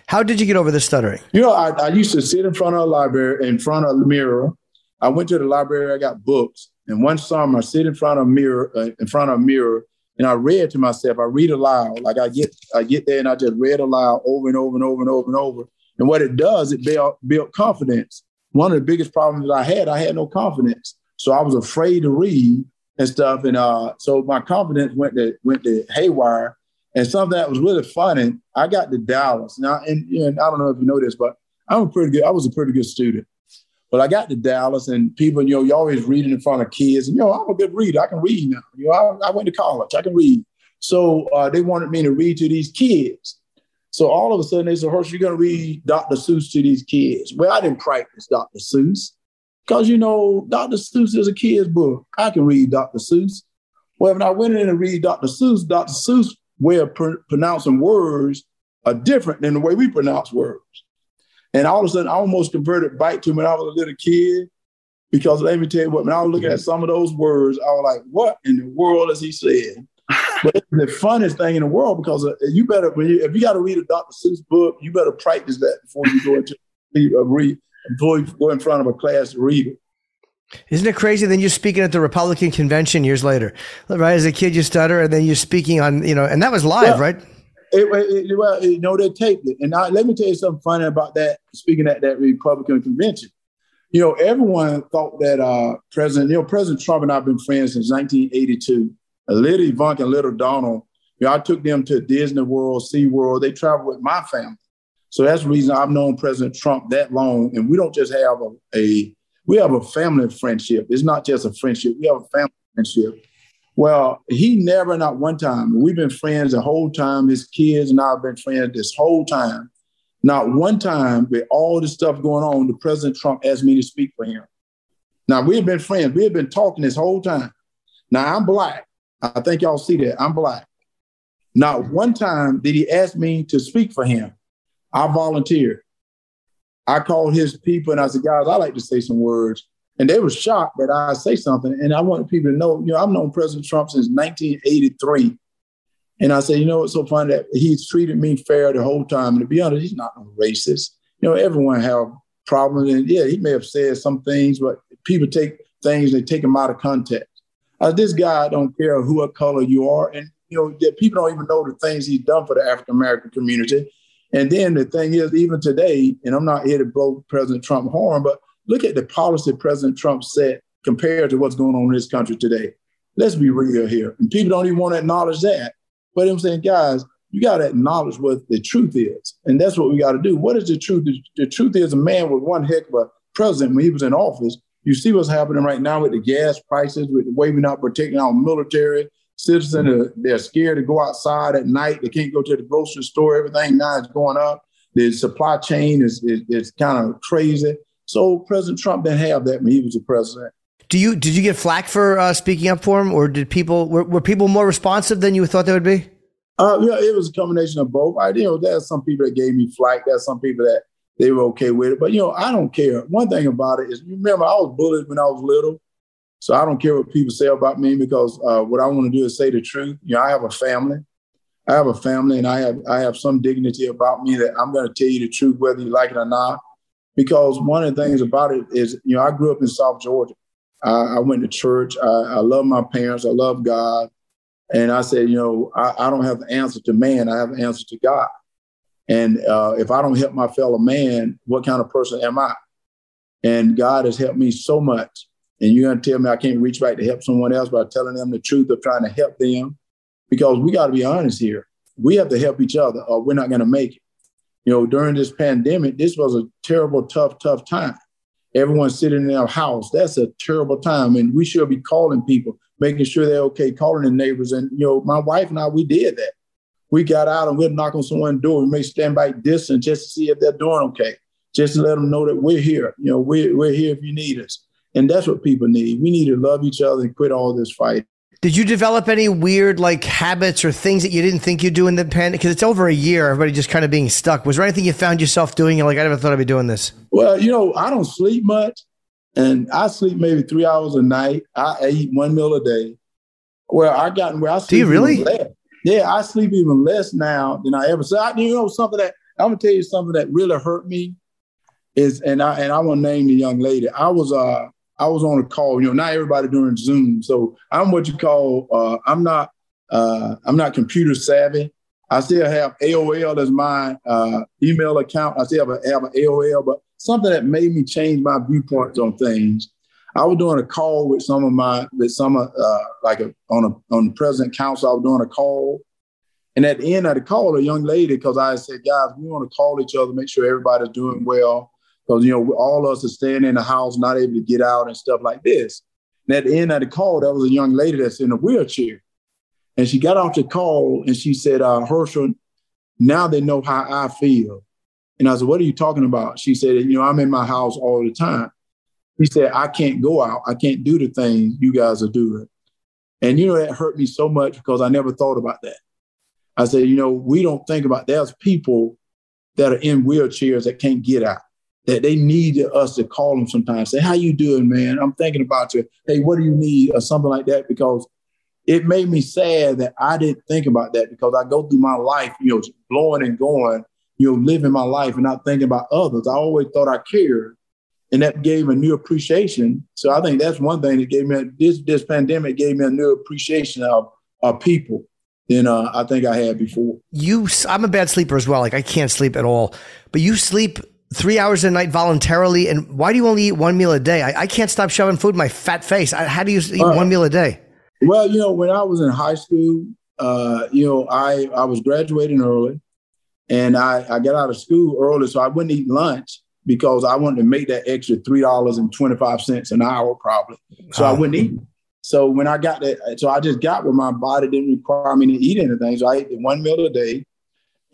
Speaker 4: How did you get over the stuttering?
Speaker 2: You know, I, I used to sit in front of a library, in front of the mirror. I went to the library, I got books, and one summer, I sit in front of a mirror, uh, in front of a mirror, and I read to myself. I read aloud, like I get, I get there, and I just read aloud over and over and over and over and over. And what it does, it built built confidence. One of the biggest problems that I had, I had no confidence, so I was afraid to read and stuff. And uh, so my confidence went to went to haywire. And something that was really funny, I got to Dallas. Now, and, and I don't know if you know this, but I'm a pretty good. I was a pretty good student. But I got to Dallas and people, you know, you always reading in front of kids. And, you know, I'm a good reader. I can read now. You know, I, I went to college. I can read. So uh, they wanted me to read to these kids. So all of a sudden they said, Herschel, you're going to read Dr. Seuss to these kids. Well, I didn't practice Dr. Seuss because, you know, Dr. Seuss is a kid's book. I can read Dr. Seuss. Well, when I went in and read Dr. Seuss, Dr. Seuss' way of pr- pronouncing words are different than the way we pronounce words. And all of a sudden, I almost converted back to when I was a little kid. Because let me tell you what, when I was looking at some of those words, I was like, what in the world is he saying? [laughs] but it's the funniest thing in the world because uh, you better, when you, if you got to read a Dr. Seuss book, you better practice that before you go into a [laughs] read, before you go in front of a class to read it.
Speaker 4: Isn't it crazy? Then you're speaking at the Republican convention years later, right? As a kid, you stutter, and then you're speaking on, you know, and that was live, yeah. right?
Speaker 2: It, it, well, you know, they taped it. And I, let me tell you something funny about that, speaking at that Republican convention. You know, everyone thought that uh, President, you know, President Trump and I have been friends since 1982. Little Ivanka and Little Donald, you know, I took them to Disney World, Sea World. They traveled with my family. So that's the reason I've known President Trump that long. And we don't just have a, a we have a family friendship. It's not just a friendship. We have a family friendship. Well, he never, not one time, we've been friends the whole time. His kids and I have been friends this whole time. Not one time, with all this stuff going on, the President Trump asked me to speak for him. Now, we have been friends. We have been talking this whole time. Now, I'm black. I think y'all see that. I'm black. Not one time did he ask me to speak for him. I volunteered. I called his people and I said, guys, I like to say some words. And they were shocked that I say something. And I wanted people to know, you know, I've known President Trump since 1983. And I said, you know, it's so funny that he's treated me fair the whole time. And to be honest, he's not a racist. you know, everyone have problems. And yeah, he may have said some things, but people take things, they take them out of context. Uh, this guy don't care who what color you are. And, you know, that people don't even know the things he's done for the African American community. And then the thing is, even today, and I'm not here to blow President Trump horn, but look at the policy President Trump set compared to what's going on in this country today. Let's be real here. And people don't even want to acknowledge that. But I'm saying, guys, you got to acknowledge what the truth is. And that's what we got to do. What is the truth? The, the truth is a man with one heck of a president when he was in office. You see what's happening right now with the gas prices, with the way we're not protecting our military. Citizens, are, they're scared to go outside at night. They can't go to the grocery store. Everything now is going up. The supply chain is, is, is kind of crazy. So President Trump didn't have that when he was the president.
Speaker 4: Do you did you get flack for uh, speaking up for him, or did people were, were people more responsive than you thought they would be?
Speaker 2: Uh, yeah, it was a combination of both. I, you know, there's some people that gave me flack. There's some people that they were okay with it. But you know, I don't care. One thing about it is, you remember, I was bullied when I was little, so I don't care what people say about me because uh, what I want to do is say the truth. You know, I have a family. I have a family, and I have I have some dignity about me that I'm going to tell you the truth, whether you like it or not. Because one of the things about it is, you know, I grew up in South Georgia. I, I went to church. I, I love my parents. I love God. And I said, you know, I, I don't have the answer to man. I have the answer to God. And uh, if I don't help my fellow man, what kind of person am I? And God has helped me so much. And you're going to tell me I can't reach back to help someone else by telling them the truth of trying to help them? Because we got to be honest here. We have to help each other or we're not going to make it. You know, during this pandemic, this was a terrible, tough, tough time. Everyone sitting in their house. That's a terrible time. And we should be calling people, making sure they're okay, calling the neighbors. And, you know, my wife and I, we did that we got out and we'd knock on someone's door. We may stand by distance just to see if they're doing okay, just to let them know that we're here. You know, we're, we're here if you need us. And that's what people need. We need to love each other and quit all this fight.
Speaker 4: Did you develop any weird like habits or things that you didn't think you'd do in the pandemic? Because it's over a year, everybody just kind of being stuck. Was there anything you found yourself doing? You're like, I never thought I'd be doing this.
Speaker 2: Well, you know, I don't sleep much, and I sleep maybe three hours a night. I eat one meal a day. Well, I gotten where I sleep.
Speaker 4: Do you really?
Speaker 2: Less. Yeah, I sleep even less now than I ever. So I, you know something that I'm gonna tell you something that really hurt me is, and I and I want to name the young lady. I was uh I was on a call. You know, not everybody doing Zoom, so I'm what you call uh I'm not uh I'm not computer savvy. I still have AOL as my uh, email account. I still have, a, have an AOL, but something that made me change my viewpoints on things I was doing a call with some of my with some uh, like a, on a on the president council. I was doing a call, and at the end of the call, a young lady because I said, guys, we want to call each other, make sure everybody's doing well, because you know all of us are staying in the house, not able to get out and stuff like this. And at the end of the call, there was a young lady that's in a wheelchair, and she got off the call and she said, uh, Herschel, now they know how I feel. And I said, What are you talking about? She said, You know, I'm in my house all the time. He said, I can't go out. I can't do the things you guys are doing. And, you know, that hurt me so much because I never thought about that. I said, you know, we don't think about there's people that are in wheelchairs that can't get out, that they need us to call them sometimes, say, how you doing, man? I'm thinking about you. Hey, what do you need? Or something like that, because it made me sad that I didn't think about that because I go through my life, you know, blowing and going, you know, living my life and not thinking about others. I always thought I cared and that gave a new appreciation. So I think that's one thing that gave me this this pandemic gave me a new appreciation of of people than uh, I think I had before.
Speaker 4: You, I'm a bad sleeper as well. Like I can't sleep at all. But you sleep three hours a night voluntarily. And why do you only eat one meal a day? I, I can't stop shoving food in my fat face. I, how do you eat uh, one meal a day?
Speaker 2: Well, you know, when I was in high school, uh, you know, I I was graduating early, and I I got out of school early, so I wouldn't eat lunch because I wanted to make that extra three dollars and twenty five cents an hour probably. So I wouldn't eat. So when I got that, so I just got where my body didn't require me to eat anything. So I ate one meal a day.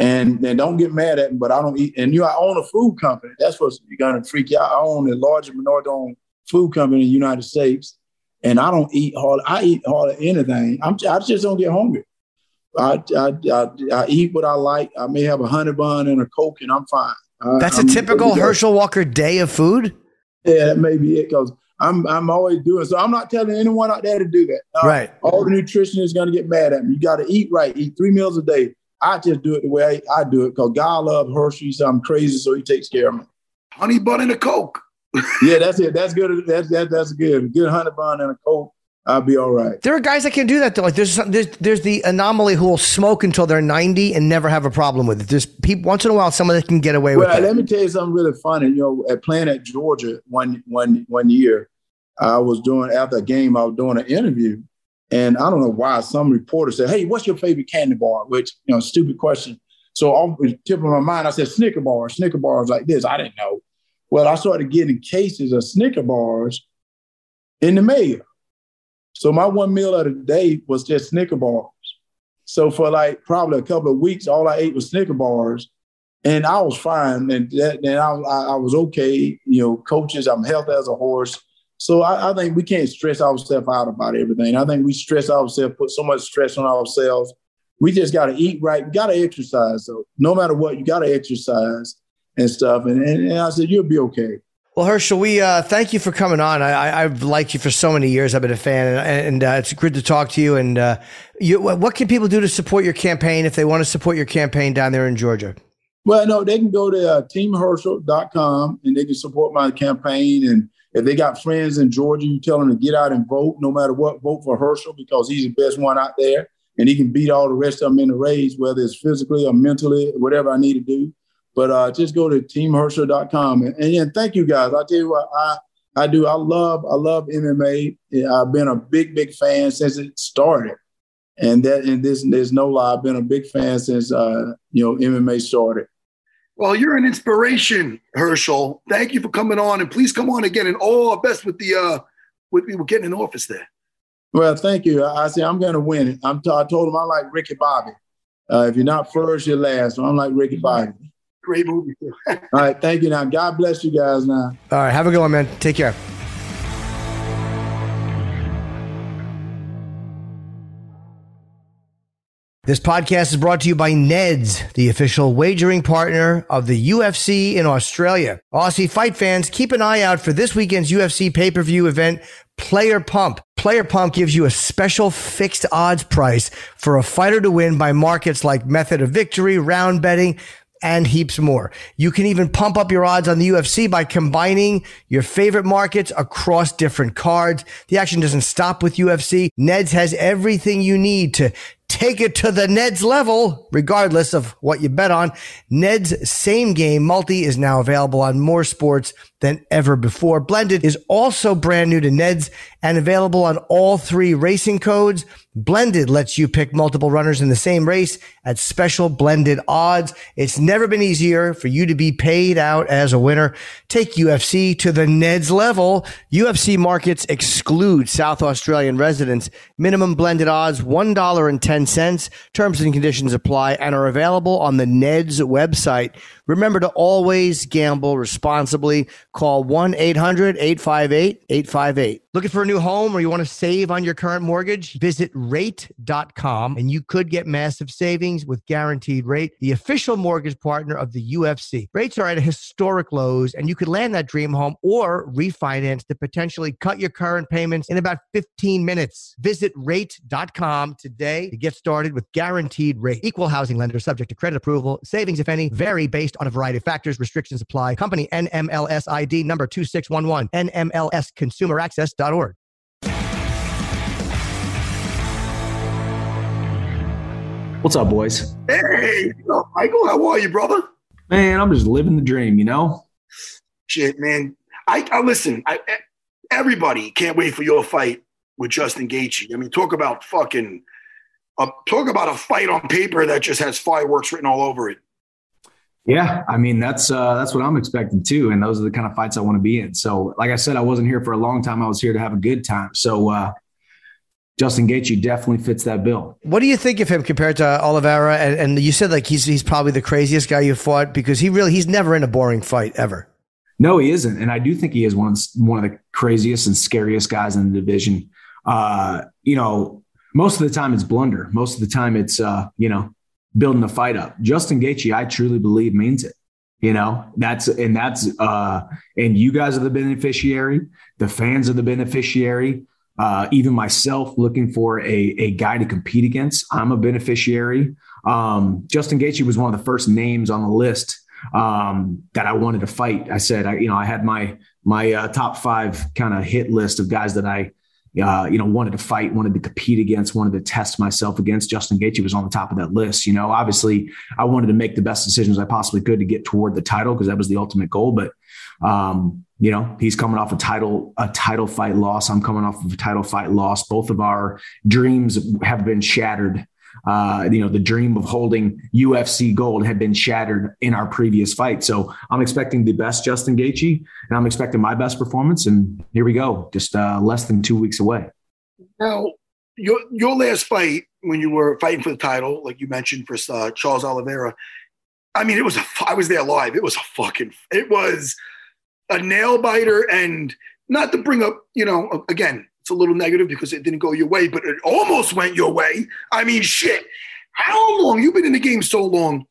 Speaker 2: And then don't get mad at me, but I don't eat. And you, I own a food company. That's what's gonna freak you out. I own the largest minority-owned food company in the United States, and I don't eat hardly. I eat hardly anything. I'm, I just don't get hungry. I, I, I, I eat what I like. I may have a honey bun and a coke, and I'm fine.
Speaker 4: That's a typical Herschel Walker day of food.
Speaker 2: Yeah, that may be it because I'm I'm always doing so. I'm not telling anyone out there to do that.
Speaker 4: Uh, right.
Speaker 2: All the nutritionists are going to get mad at me. You got to eat right. Eat three meals a day. I just do it the way I, I do it because God loves Hershey. So I'm crazy, so He takes care of me.
Speaker 5: Honey bun and a Coke. [laughs]
Speaker 2: yeah, that's it. That's good. That's that, that's good. Good honey bun and a Coke. I'll be all right.
Speaker 4: There are guys that can do that though. Like there's there's there's the anomaly who will smoke until they're 90 and never have a problem with it. There's people once in a while someone that can get away
Speaker 2: well,
Speaker 4: with it.
Speaker 2: let me tell you something really funny. You know, at playing at Georgia one one one year, I was doing after a game. I was doing an interview, and I don't know why some reporter said, "Hey, what's your favorite candy bar?" Which you know, stupid question. So off the tip of my mind, I said Snicker bars. Snicker bars like this. I didn't know. Well, I started getting cases of Snicker bars in the mail. So my one meal of the day was just Snicker bars. So for like probably a couple of weeks, all I ate was Snicker bars, and I was fine. And that, and I, I, was okay. You know, coaches, I'm healthy as a horse. So I, I think we can't stress ourselves out about everything. I think we stress ourselves, put so much stress on ourselves. We just got to eat right. You got to exercise. So no matter what, you got to exercise and stuff. And, and, and I said, you'll be okay.
Speaker 4: Well, Herschel, we uh, thank you for coming on. I, have liked you for so many years. I've been a fan, and, and uh, it's good to talk to you. And uh, you, what can people do to support your campaign if they want to support your campaign down there in Georgia?
Speaker 2: Well, no, they can go to uh, teamherschel.com and they can support my campaign. And if they got friends in Georgia, you tell them to get out and vote, no matter what, vote for Herschel because he's the best one out there. And he can beat all the rest of them in the race, whether it's physically or mentally, whatever I need to do. But uh, just go to teamherschel.com. And, and thank you guys. I tell you what, I, I do. I love, I love MMA. I've been a big, big fan since it started. And that, and this, there's no lie. I've been a big fan since, uh, you know, MMA started.
Speaker 5: Well, you're an inspiration, Herschel. Thank you for coming on, and please come on again. And all our best with the uh, with, with getting in office there.
Speaker 2: Well, thank you. I, I say I'm going to win it. I'm t- I told him I like Ricky Bobby. Uh, if you're not first, you're last. So I'm like Ricky Bobby.
Speaker 5: Great movie. [laughs]
Speaker 2: All right. Thank you. Now, God bless you guys. Now.
Speaker 4: All right. Have a good one, man. Take care. This podcast is brought to you by Neds, the official wagering partner of the UFC in Australia. Aussie fight fans, keep an eye out for this weekend's UFC pay per view event, Player Pump. Player Pump gives you a special fixed odds price for a fighter to win by markets like Method of Victory, round betting, and heaps more. You can even pump up your odds on the UFC by combining your favorite markets across different cards. The action doesn't stop with UFC. Neds has everything you need to take it to the Neds level, regardless of what you bet on. Neds same game multi is now available on more sports than ever before. Blended is also brand new to Neds and available on all three racing codes. Blended lets you pick multiple runners in the same race at special blended odds. It's never been easier for you to be paid out as a winner. Take UFC to the Neds level. UFC markets exclude South Australian residents. Minimum blended odds $1.10. Terms and conditions apply and are available on the Neds website. Remember to always gamble responsibly. Call 1 800 858 858. Looking for a new home or you want to save on your current mortgage? Visit rate.com and you could get massive savings with guaranteed rate, the official mortgage partner of the UFC. Rates are at historic lows and you could land that dream home or refinance to potentially cut your current payments in about 15 minutes. Visit rate.com today to get started with guaranteed rate. Equal housing lender subject to credit approval. Savings, if any, vary based on a variety of factors. Restrictions apply. Company NMLS ID number 2611. NMLSconsumeraccess.org.
Speaker 6: What's up, boys?
Speaker 5: Hey, Michael, how are you, brother?
Speaker 6: Man, I'm just living the dream, you know?
Speaker 5: Shit, man. I, I listen, I, everybody can't wait for your fight with Justin Gaethje. I mean, talk about fucking, uh, talk about a fight on paper that just has fireworks written all over it.
Speaker 6: Yeah, I mean that's uh, that's what I'm expecting too, and those are the kind of fights I want to be in. So, like I said, I wasn't here for a long time. I was here to have a good time. So, uh, Justin Gaethje definitely fits that bill.
Speaker 4: What do you think of him compared to Oliveira? And, and you said like he's he's probably the craziest guy you fought because he really he's never in a boring fight ever.
Speaker 6: No, he isn't, and I do think he is one of the, one of the craziest and scariest guys in the division. Uh, you know, most of the time it's blunder. Most of the time it's uh, you know building the fight up. Justin Gaethje, I truly believe means it. You know, that's and that's uh and you guys are the beneficiary, the fans are the beneficiary. uh, even myself looking for a, a guy to compete against. I'm a beneficiary. Um, Justin Gaethje was one of the first names on the list um, that I wanted to fight. I said, I, you know, I had my my uh, top five kind of hit list of guys that I, uh, you know, wanted to fight, wanted to compete against, wanted to test myself against. Justin Gaethje was on the top of that list. You know, obviously, I wanted to make the best decisions I possibly could to get toward the title because that was the ultimate goal. But um, you know, he's coming off a title a title fight loss. I'm coming off of a title fight loss. Both of our dreams have been shattered uh, you know, the dream of holding UFC gold had been shattered in our previous fight. So I'm expecting the best Justin Gaethje, and I'm expecting my best performance. And here we go, just uh, less than two weeks away.
Speaker 5: Now, your your last fight when you were fighting for the title, like you mentioned for uh, Charles Oliveira, I mean, it was a. I was there live. It was a fucking. It was a nail biter, and not to bring up, you know, again, a little negative because it didn't go your way, but it almost went your way. I mean, shit. How long? You've been in the game so long.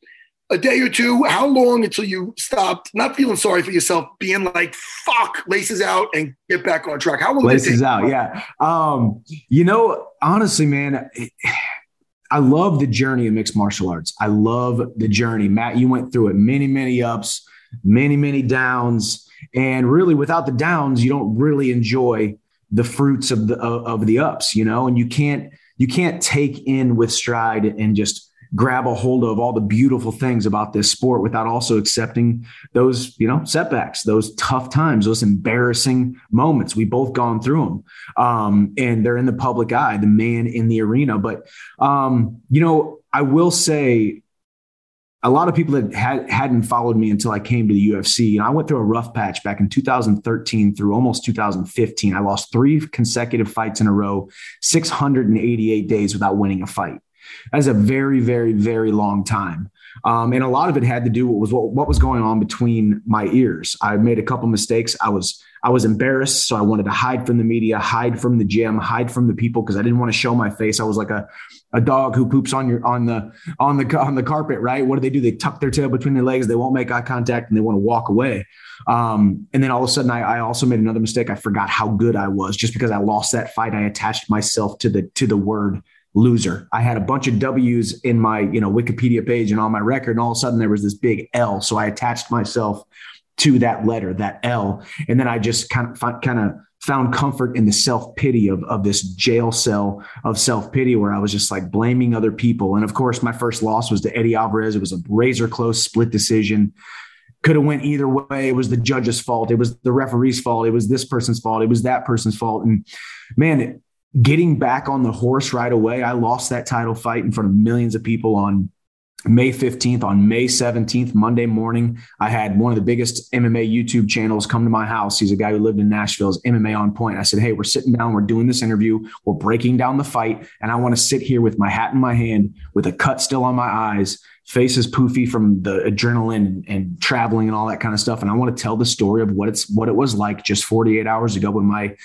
Speaker 5: A day or two? How long until you stopped not feeling sorry for yourself, being like, fuck, laces out and get back on track? How long
Speaker 6: laces out? Yeah. Um, you know, honestly, man, I love the journey of mixed martial arts. I love the journey. Matt, you went through it many, many ups, many, many downs. And really, without the downs, you don't really enjoy the fruits of the of the ups, you know, and you can't you can't take in with stride and just grab a hold of all the beautiful things about this sport without also accepting those you know setbacks those tough times those embarrassing moments. We both gone through them um, and they're in the public eye the man in the arena. But um, you know i will say a lot of people that had, hadn't followed me until I came to the UFC. And I went through a rough patch back in 2013 through almost 2015. I lost three consecutive fights in a row, 688 days without winning a fight. That's a very, very, very long time. Um, and a lot of it had to do with what, what was going on between my ears. I made a couple mistakes. I was I was embarrassed, so I wanted to hide from the media, hide from the gym, hide from the people because I didn't want to show my face. I was like a a dog who poops on your on the on the on the carpet, right? What do they do? They tuck their tail between their legs. They won't make eye contact and they want to walk away. Um, and then all of a sudden, I, I also made another mistake. I forgot how good I was just because I lost that fight. I attached myself to the to the word loser. I had a bunch of W's in my, you know, Wikipedia page and on my record, and all of a sudden there was this big L. So I attached myself to that letter, that L, and then I just kind of kind of found comfort in the self pity of of this jail cell of self pity, where I was just like blaming other people. And of course, my first loss was to Eddie Alvarez. It was a razor close split decision. Could have went either way. It was the judge's fault. It was the referee's fault. It was this person's fault. It was that person's fault. And man, getting back on the horse right away. I lost that title fight in front of millions of people on May 15th. On May 17th, Monday morning, I had one of the biggest MMA YouTube channels come to my house. He's a guy who lived in Nashville's MMA on point. I said, Hey, we're sitting down, we're doing this interview, we're breaking down the fight, and I want to sit here with my hat in my hand, with a cut still on my eyes, faces poofy from the adrenaline and, and traveling and all that kind of stuff. And I want to tell the story of what it's what it was like just 48 hours ago when my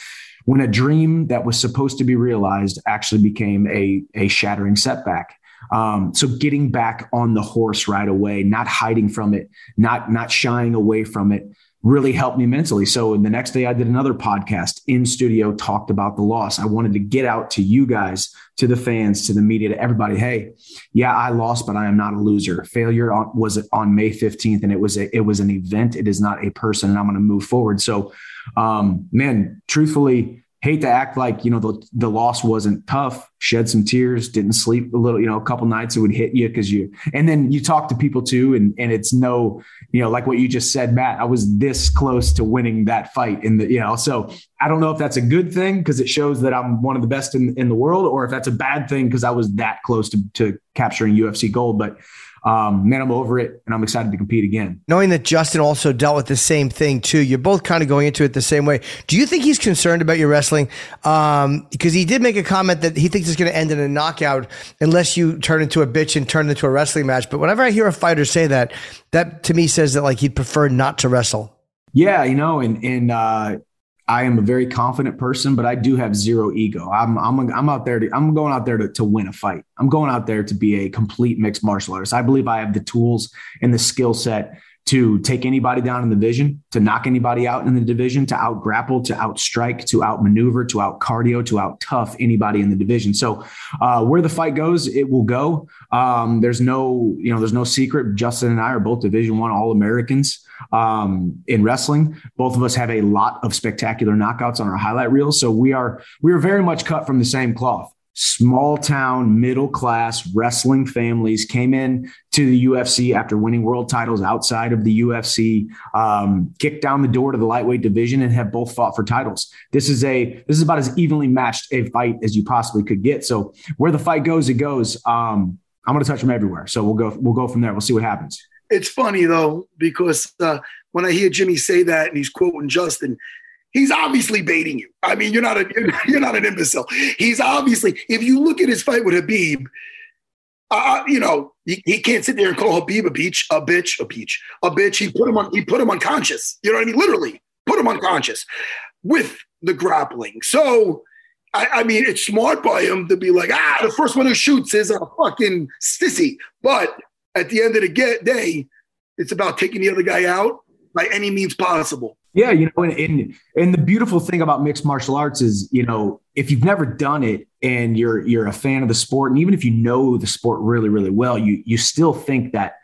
Speaker 6: when a dream that was supposed to be realized actually became a, a shattering setback. Um, so getting back on the horse right away, not hiding from it, not not shying away from it, really helped me mentally. So the next day I did another podcast in studio, talked about the loss. I wanted to get out to you guys, to the fans, to the media, to everybody. Hey, yeah, I lost, but I am not a loser. Failure on, was on May 15th and it was a, it was an event. It is not a person and I'm going to move forward. So um, man, truthfully, hate to act like you know the the loss wasn't tough. Shed some tears, didn't sleep a little. You know, a couple nights it would hit you because you. And then you talk to people too, and and it's no, you know, like what you just said, Matt. I was this close to winning that fight in the, you know. So I don't know if that's a good thing because it shows that I'm one of the best in in the world, or if that's a bad thing because I was that close to to capturing UFC gold. But um, man, I'm over it and I'm excited to compete again.
Speaker 4: Knowing that Justin also dealt with the same thing too, you're both kind of going into it the same way. Do you think he's concerned about your wrestling? Um, because he did make a comment that he thinks it's going to end in a knockout unless you turn into a bitch and turn into a wrestling match. But whenever I hear a fighter say that, that to me says that like he'd prefer not to wrestle.
Speaker 6: Yeah, you know, and and uh, I am a very confident person, but I do have zero ego. I'm I'm I'm out there to I'm going out there to, to win a fight. I'm going out there to be a complete mixed martial artist. I believe I have the tools and the skill set to take anybody down in the division, to knock anybody out in the division, to out grapple, to out strike, to out maneuver, to out cardio, to out tough anybody in the division. So uh, where the fight goes, it will go. Um, there's no, you know, there's no secret. Justin and I are both Division One All Americans um, in wrestling. Both of us have a lot of spectacular knockouts on our highlight reels. So we are we are very much cut from the same cloth small town, middle class wrestling families came in to the UFC after winning world titles outside of the UFC, um, kicked down the door to the lightweight division, and have both fought for titles. This is a this is about as evenly matched a fight as you possibly could get. So where the fight goes, it goes. Um, I'm going to touch them everywhere. So we'll go we'll go from there. We'll see what happens.
Speaker 5: It's funny though because uh, when I hear Jimmy say that and he's quoting Justin, He's obviously baiting you. I mean, you're not a you're not an imbecile. He's obviously, if you look at his fight with Khabib, uh, you know, he, he can't sit there and call Khabib a beach, a bitch, a peach, a bitch. He put him on, he put him unconscious. You know what I mean? Literally put him unconscious with the grappling. So, I, I mean, it's smart by him to be like, ah, the first one who shoots is a fucking sissy. But at the end of the day, it's about taking the other guy out by any means possible.
Speaker 6: Yeah, you know, and, and, and the beautiful thing about mixed martial arts is, you know, if you've never done it and you're you're a fan of the sport, and even if you know the sport really really well, you you still think that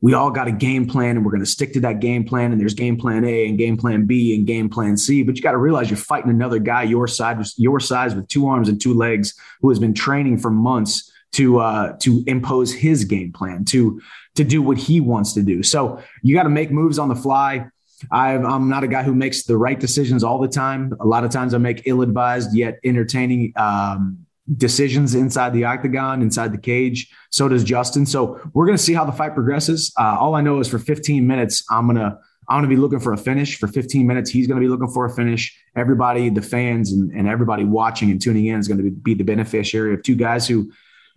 Speaker 6: we all got a game plan and we're going to stick to that game plan. And there's game plan A and game plan B and game plan C. But you got to realize you're fighting another guy your size, your size with two arms and two legs, who has been training for months to uh, to impose his game plan to to do what he wants to do. So you got to make moves on the fly i am not a guy who makes the right decisions all the time. A lot of times I make ill advised yet entertaining um, decisions inside the octagon, inside the cage. So does Justin. So we're going to see how the fight progresses. Uh, all I know is for 15 minutes, I'm going to. I'm going to be looking for a finish for 15 minutes. He's going to be looking for a finish. Everybody, the fans and, and everybody watching and tuning in is going to be the beneficiary of two guys who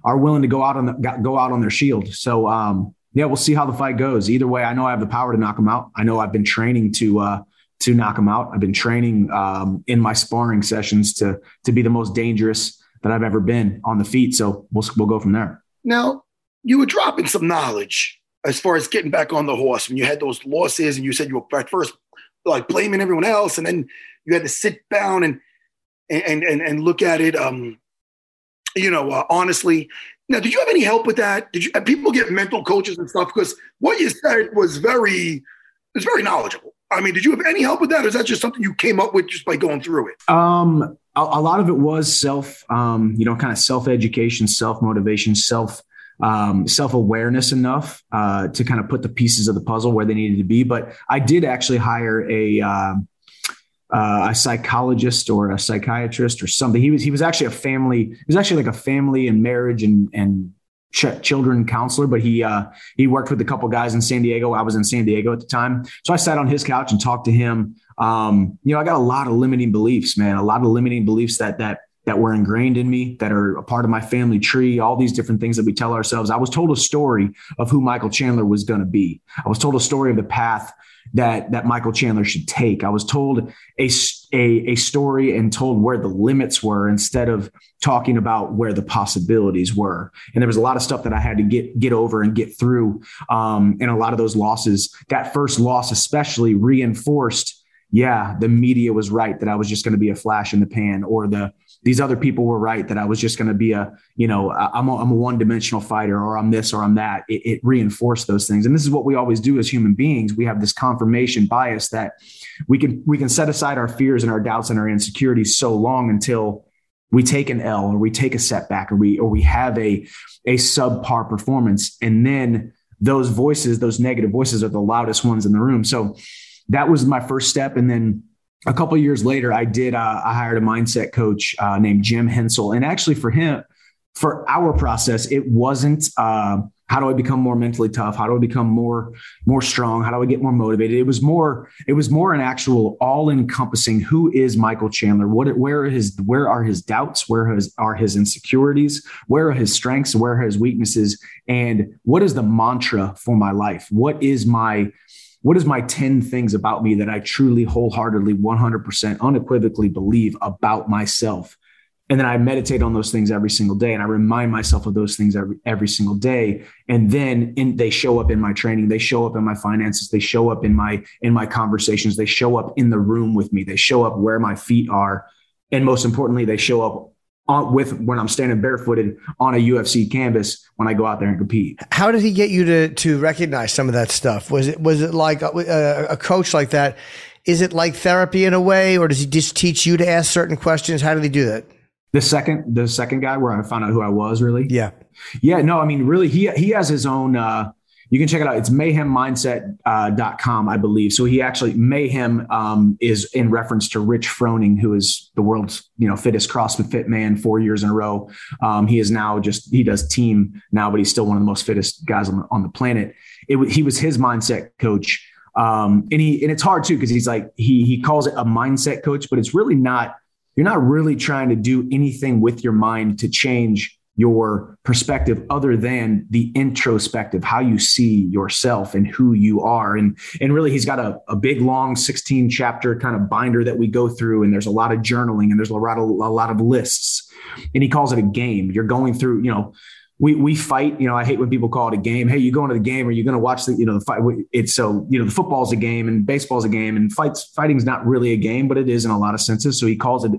Speaker 6: are willing to go out on the, go out on their shield. So um, yeah, we'll see how the fight goes. Either way, I know I have the power to knock him out. I know I've been training to uh, to knock him out. I've been training um, in my sparring sessions to to be the most dangerous that I've ever been on the feet. So we'll we'll go from there.
Speaker 5: Now, you were dropping some knowledge as far as getting back on the horse when you had those losses, and you said you were at first like blaming everyone else, and then you had to sit down and and and and look at it. Um, you know, uh, honestly, now, did you have any help with that? Did you people get mental coaches and stuff? Because what you said was very was very knowledgeable. I mean, did you have any help with that, or is that just something you came up with just by going through it?
Speaker 6: Um, a, a lot of it was self, um, you know, kind of self education, self motivation, self um, self awareness enough uh, to kind of put the pieces of the puzzle where they needed to be. But I did actually hire a um, uh, a psychologist or a psychiatrist or something. He was he was actually a family. He was actually like a family and marriage and and ch- children counselor. But he uh, he worked with a couple guys in San Diego. I was in San Diego at the time, so I sat on his couch and talked to him. Um, you know, I got a lot of limiting beliefs, man. A lot of limiting beliefs that that that were ingrained in me, that are a part of my family tree, all these different things that we tell ourselves. I was told a story of who Michael Chandler was going to be. I was told a story of the path that that Michael Chandler should take. I was told a, a, a story and told where the limits were instead of talking about where the possibilities were. And there was a lot of stuff that I had to get get over and get through. Um, and a lot of those losses, that first loss especially, reinforced. Yeah, the media was right that I was just going to be a flash in the pan, or the these other people were right that I was just going to be a, you know, I'm a, I'm a one dimensional fighter or I'm this or I'm that. It, it, reinforced those things. And this is what we always do as human beings. We have this confirmation bias that we can, we can set aside our fears and our doubts and our insecurities so long until we take an L or we take a setback or we, or we have a, a subpar performance. And then those voices, those negative voices are the loudest ones in the room. So that was my first step. And then a couple years later, I did. Uh, I hired a mindset coach uh, named Jim Hensel, and actually for him, for our process, it wasn't uh, how do I become more mentally tough? How do I become more more strong? How do I get more motivated? It was more. It was more an actual all encompassing. Who is Michael Chandler? What? Where are his? Where are his doubts? Where are his insecurities? Where are his strengths? Where are his weaknesses? And what is the mantra for my life? What is my what is my 10 things about me that I truly wholeheartedly 100% unequivocally believe about myself and then I meditate on those things every single day, and I remind myself of those things every every single day. And then in, they show up in my training, they show up in my finances, they show up in my in my conversations, they show up in the room with me, they show up where my feet are, and most importantly, they show up on, with when I'm standing barefooted on a UFC canvas when I go out there and compete.
Speaker 4: How did he get you to to recognize some of that stuff? Was it was it like a, a coach like that? Is it like therapy in a way, or does he just teach you to ask certain questions? How did he do that?
Speaker 6: The second, the second guy where I found out who I was really.
Speaker 4: Yeah.
Speaker 6: Yeah. No, I mean, really, he, he has his own, uh, you can check it out. It's mayhemmindset.com, uh, I believe. So he actually, Mayhem um, is in reference to Rich Froning, who is the world's, you know, fittest CrossFit fit man four years in a row. Um, he is now just, he does team now, but he's still one of the most fittest guys on the, on the planet. It, he was his mindset coach. Um, and he, and it's hard too, cause he's like, he, he calls it a mindset coach, but it's really not, you're not really trying to do anything with your mind to change your perspective other than the introspective how you see yourself and who you are and and really he's got a, a big long 16 chapter kind of binder that we go through and there's a lot of journaling and there's a lot of a lot of lists and he calls it a game you're going through you know we we fight. You know, I hate when people call it a game. Hey, you going to the game? Or you going to watch the you know the fight? It's so you know the football's a game and baseball's a game and fights fighting's not really a game, but it is in a lot of senses. So he calls it.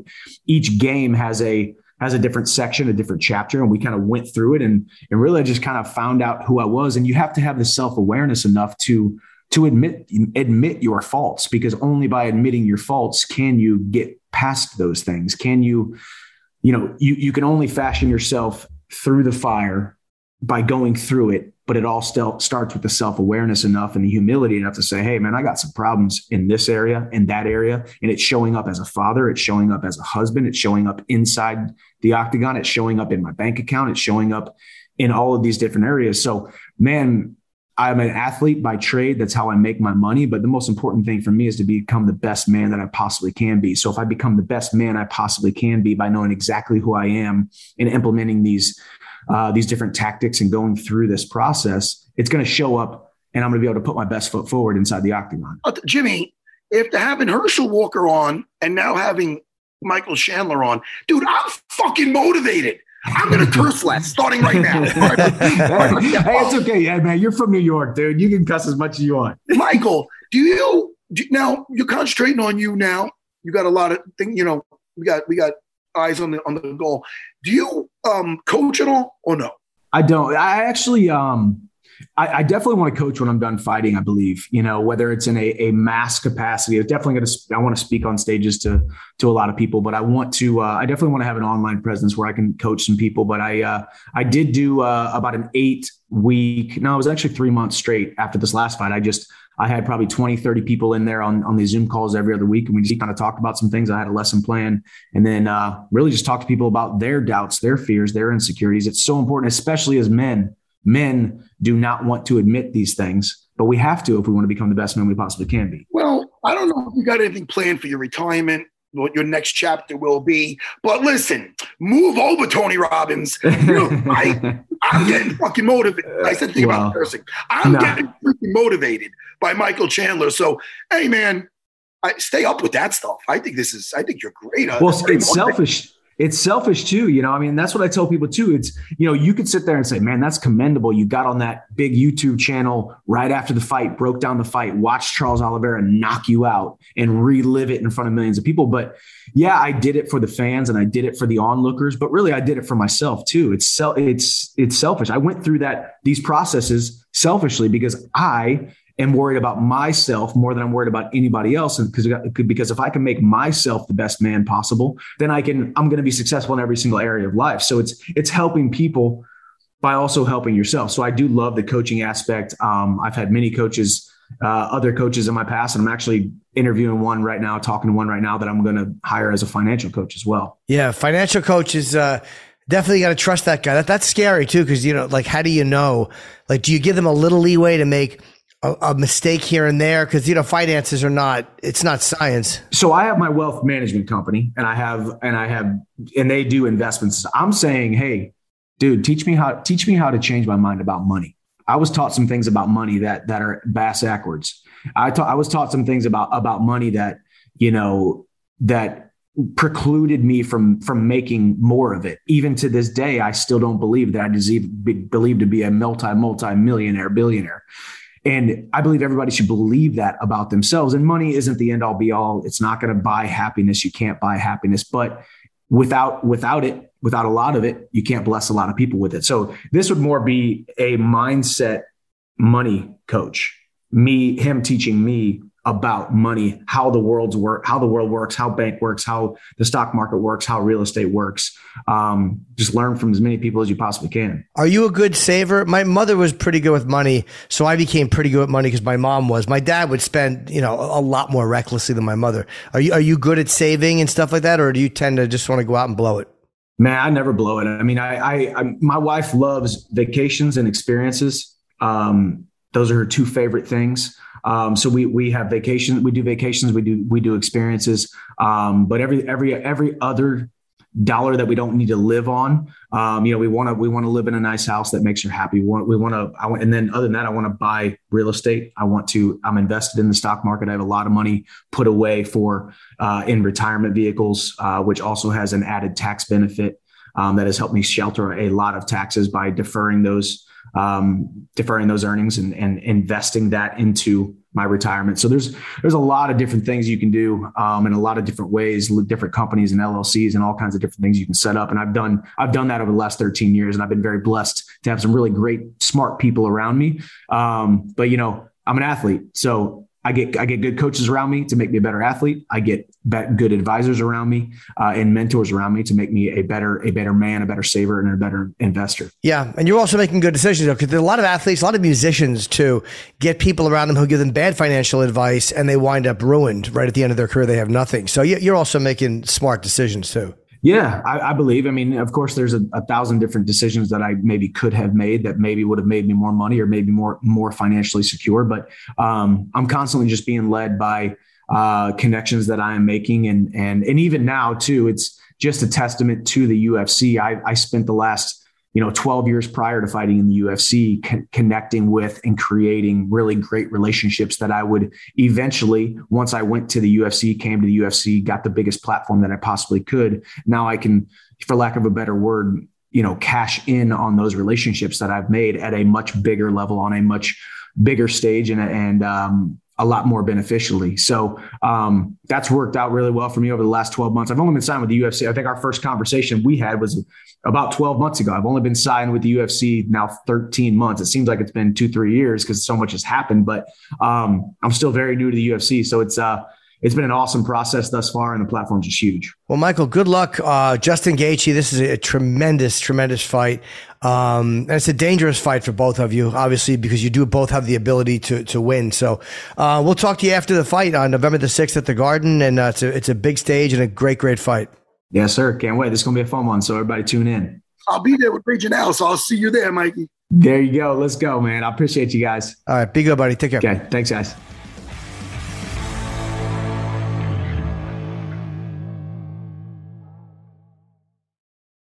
Speaker 6: Each game has a has a different section, a different chapter, and we kind of went through it and and really just kind of found out who I was. And you have to have the self awareness enough to to admit admit your faults because only by admitting your faults can you get past those things. Can you you know you you can only fashion yourself through the fire by going through it but it all still starts with the self-awareness enough and the humility enough to say hey man i got some problems in this area in that area and it's showing up as a father it's showing up as a husband it's showing up inside the octagon it's showing up in my bank account it's showing up in all of these different areas so man I'm an athlete by trade. That's how I make my money. But the most important thing for me is to become the best man that I possibly can be. So if I become the best man I possibly can be by knowing exactly who I am and implementing these uh, these different tactics and going through this process, it's going to show up, and I'm going to be able to put my best foot forward inside the octagon.
Speaker 5: Jimmy, after having Herschel Walker on and now having Michael Chandler on, dude, I'm fucking motivated. I'm going to curse less starting right now. [laughs]
Speaker 6: hey, it's okay. Yeah, man. You're from New York, dude. You can cuss as much as you want.
Speaker 5: Michael, do you do, now? You're concentrating on you now. You got a lot of things. You know, we got we got eyes on the on the goal. Do you um, coach at all or no?
Speaker 6: I don't. I actually um I, I, definitely want to coach when I'm done fighting. I believe, you know, whether it's in a, a mass capacity, I'm definitely going to. I want to speak on stages to to a lot of people, but I want to. Uh, I definitely want to have an online presence where I can coach some people. But I uh, I did do uh, about an eight week. No, it was actually three months straight after this last fight. I just I had probably 20, 30 people in there on, on these Zoom calls every other week. And we just kind of talked about some things. I had a lesson plan and then uh, really just talked to people about their doubts, their fears, their insecurities. It's so important, especially as men men do not want to admit these things, but we have to if we want to become the best men we possibly can be.
Speaker 5: Well, I don't know if you got anything planned for your retirement, what your next chapter will be, but listen, move over, Tony Robbins. You I, [laughs] am getting fucking motivated. Uh, I said think about cursing. I'm nah. getting freaking motivated by Michael Chandler. So, hey, man, I, stay up with that stuff. I think this is. I think you're great.
Speaker 6: Well, it's selfish it's selfish too. You know, I mean, that's what I tell people too. It's, you know, you could sit there and say, man, that's commendable. You got on that big YouTube channel right after the fight, broke down the fight, watched Charles Oliveira knock you out and relive it in front of millions of people. But yeah, I did it for the fans and I did it for the onlookers, but really I did it for myself too. It's self, it's, it's selfish. I went through that, these processes selfishly because I am worried about myself more than I'm worried about anybody else. And because because if I can make myself the best man possible, then I can I'm going to be successful in every single area of life. So it's it's helping people by also helping yourself. So I do love the coaching aspect. Um, I've had many coaches, uh, other coaches in my past, and I'm actually interviewing one right now, talking to one right now that I'm going to hire as a financial coach as well.
Speaker 4: Yeah, financial coach is. Uh, definitely got to trust that guy. That that's scary too, because you know, like, how do you know? Like, do you give them a little leeway to make a, a mistake here and there because you know finances are not it's not science
Speaker 6: so i have my wealth management company and i have and i have and they do investments i'm saying hey dude teach me how teach me how to change my mind about money i was taught some things about money that that are bass backwards i taught i was taught some things about about money that you know that precluded me from from making more of it. Even to this day, I still don't believe that I deserve believe to be a multi multi millionaire billionaire. And I believe everybody should believe that about themselves. And money isn't the end all be all. It's not going to buy happiness. You can't buy happiness, but without without it, without a lot of it, you can't bless a lot of people with it. So this would more be a mindset money coach. Me, him teaching me about money, how the world's work, how the world works, how bank works, how the stock market works, how real estate works. Um, just learn from as many people as you possibly can.
Speaker 4: Are you a good saver? My mother was pretty good with money, so I became pretty good with money because my mom was. My dad would spend, you know, a lot more recklessly than my mother. Are you are you good at saving and stuff like that, or do you tend to just want to go out and blow it?
Speaker 6: Man, I never blow it. I mean, I, I, I my wife loves vacations and experiences. Um, those are her two favorite things. Um, so we we have vacations, we do vacations, we do we do experiences. Um, but every every every other dollar that we don't need to live on, um, you know, we want to we want to live in a nice house that makes her happy. We want to, and then other than that, I want to buy real estate. I want to. I'm invested in the stock market. I have a lot of money put away for uh, in retirement vehicles, uh, which also has an added tax benefit. Um, that has helped me shelter a lot of taxes by deferring those um, deferring those earnings and, and investing that into my retirement. So there's there's a lot of different things you can do um, in a lot of different ways, different companies and LLCs and all kinds of different things you can set up. And I've done I've done that over the last 13 years, and I've been very blessed to have some really great, smart people around me. Um, but you know, I'm an athlete, so I get I get good coaches around me to make me a better athlete. I get good advisors around me uh, and mentors around me to make me a better a better man, a better saver, and a better investor.
Speaker 4: Yeah, and you're also making good decisions because a lot of athletes, a lot of musicians too, get people around them who give them bad financial advice, and they wind up ruined right at the end of their career. They have nothing. So you're also making smart decisions too.
Speaker 6: Yeah, I, I, believe. I mean, of course, there's a, a, thousand different decisions that I maybe could have made that maybe would have made me more money or maybe more more financially secure. But um, I'm constantly just being led by uh, connections that I am making, and and and even now too, it's just a testament to the UFC. I, I spent the last you know 12 years prior to fighting in the UFC con- connecting with and creating really great relationships that I would eventually once I went to the UFC came to the UFC got the biggest platform that I possibly could now I can for lack of a better word you know cash in on those relationships that I've made at a much bigger level on a much bigger stage and and um, a lot more beneficially. So um, that's worked out really well for me over the last 12 months. I've only been signed with the UFC. I think our first conversation we had was about 12 months ago. I've only been signed with the UFC now 13 months. It seems like it's been two, three years because so much has happened, but um, I'm still very new to the UFC. So it's, uh, it's been an awesome process thus far, and the platform's just huge.
Speaker 4: Well, Michael, good luck. Uh, Justin Gaethje, this is a tremendous, tremendous fight. Um, and it's a dangerous fight for both of you, obviously, because you do both have the ability to, to win. So uh, we'll talk to you after the fight on November the 6th at the Garden. And uh, it's, a, it's a big stage and a great, great fight.
Speaker 6: Yes, sir. Can't wait. This is going to be a fun one. So everybody tune in.
Speaker 5: I'll be there with Region L, so I'll see you there, Mikey.
Speaker 6: There you go. Let's go, man. I appreciate you guys.
Speaker 4: All right. Be good, buddy. Take care.
Speaker 6: Okay. Thanks, guys.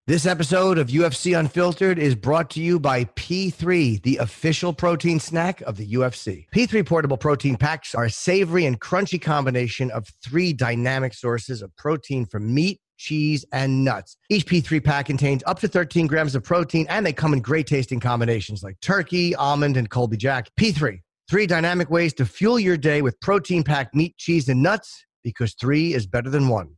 Speaker 4: This episode of UFC Unfiltered is brought to you by P3, the official protein snack of the UFC. P3 portable protein packs are a savory and crunchy combination of three dynamic sources of protein from meat, cheese, and nuts. Each P3 pack contains up to 13 grams of protein, and they come in great tasting combinations like turkey, almond, and Colby Jack. P3, three dynamic ways to fuel your day with protein packed meat, cheese, and nuts because three is better than one.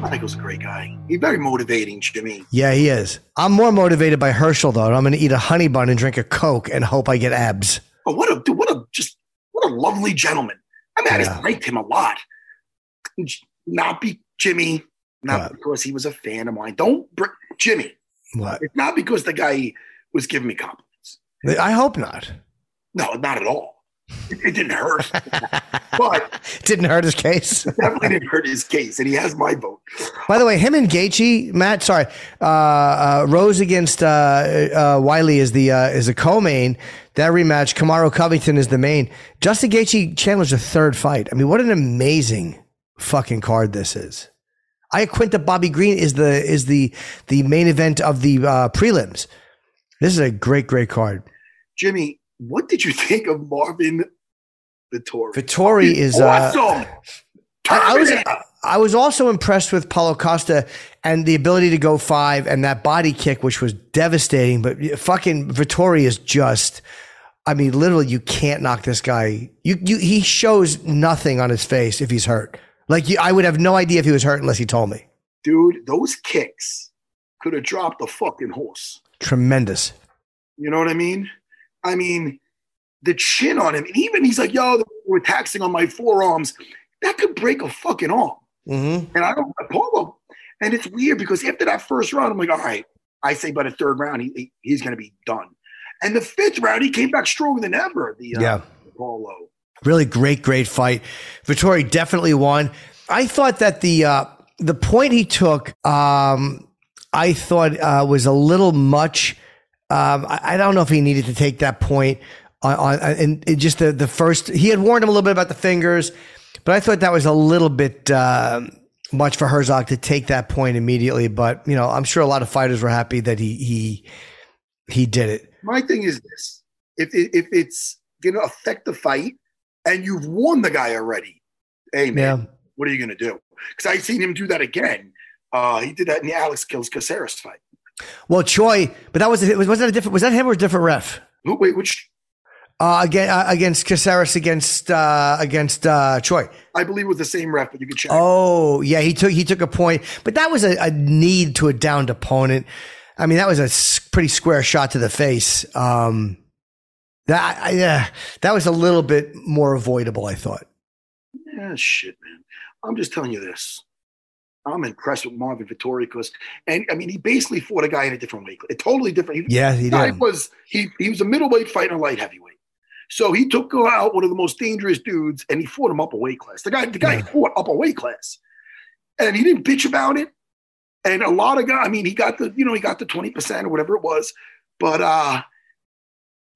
Speaker 5: Michael's a great guy. He's very motivating, Jimmy.
Speaker 4: Yeah, he is. I'm more motivated by Herschel though. I'm going to eat a honey bun and drink a Coke and hope I get abs.
Speaker 5: But what a dude, what a just what a lovely gentleman. I mean, I just liked him a lot. Not be Jimmy, not
Speaker 4: What?
Speaker 5: because he was a fan of mine. Don't br- Jimmy.
Speaker 4: What?
Speaker 5: It's not because the guy was giving me compliments.
Speaker 4: I hope not.
Speaker 5: No, not at all. It, didn't hurt, [laughs] but
Speaker 4: Didn't hurt his case.
Speaker 5: definitely didn't hurt his case, and he has my vote.
Speaker 4: By the way, him and Gaethje, Matt, sorry, uh, uh, Rose against uh, uh, Weili is the uh, is a co-main. That rematch, Kamaru Covington is the main. Justin Gaethje Chandler's a third fight. I mean, what an amazing fucking card this is. I Iaquinta Bobby Green is the is the the main event of the uh, prelims. This is a great great card.
Speaker 5: Jimmy, what did you think of Marvin Vettori?
Speaker 4: Vettori is uh,
Speaker 5: awesome.
Speaker 4: I, I was I was also impressed with Paulo Costa and the ability to go five and that body kick, which was devastating. But fucking Vettori is just, I mean, literally, you can't knock this guy. You, you, he shows nothing on his face if he's hurt. Like you, I would have no idea if he was hurt unless he told me.
Speaker 5: dude, those kicks could have dropped the fucking horse.
Speaker 4: Tremendous.
Speaker 5: You know what I mean? I mean, the chin on him, and even he's like, yo, we're taxing on my forearms. That could break a fucking arm.
Speaker 4: Mm-hmm.
Speaker 5: And I don't, Paulo, and it's weird because after that first round, I'm like, all right, I say by the third round, he, he- he's going to be done. And the fifth round, he came back stronger than ever. The uh,
Speaker 4: Yeah.
Speaker 5: Paulo.
Speaker 4: Really great, great fight. Vettori definitely won. I thought that the uh, the point he took, um, I thought uh, was a little much. Um, I, I don't know if he needed to take that point on, on and it just the the first. He had warned him a little bit about the fingers, but I thought that was a little bit um much for Herzog to take that point immediately. But you know, I'm sure a lot of fighters were happy that he he he did it.
Speaker 5: My thing is this: if it, if it's going to affect the fight, and you've won the guy already, hey man,
Speaker 4: Yeah.
Speaker 5: what are you going to do? Because I've seen him do that again. Uh, he did that in the Alex Kills Caceres fight.
Speaker 4: Well, Choi, but that was was was that a different was that him or a different ref?
Speaker 5: Wait, which
Speaker 4: Uh, again, uh, against Caceres against uh, against uh, Troy.
Speaker 5: I believe was the same ref, but you could check.
Speaker 4: Oh, yeah, he took he took a point, but that was a, a need to a downed opponent. I mean, that was a pretty square shot to the face. Um, that I- yeah, that was a little bit more avoidable, I thought.
Speaker 5: Yeah, shit, man. I'm just telling you this. I'm impressed with Marvin Vettori because, and I mean, he basically fought a guy in a different weight, a totally different. He,
Speaker 4: Yeah, he did.
Speaker 5: was he he was a middleweight fighting a light heavyweight. So he took out one of the most dangerous dudes and he fought him up a weight class. The guy, the guy
Speaker 4: Yeah.
Speaker 5: fought up a weight class, and he didn't bitch about it. And a lot of guys, I mean, he got the you know he got the twenty percent or whatever it was, but uh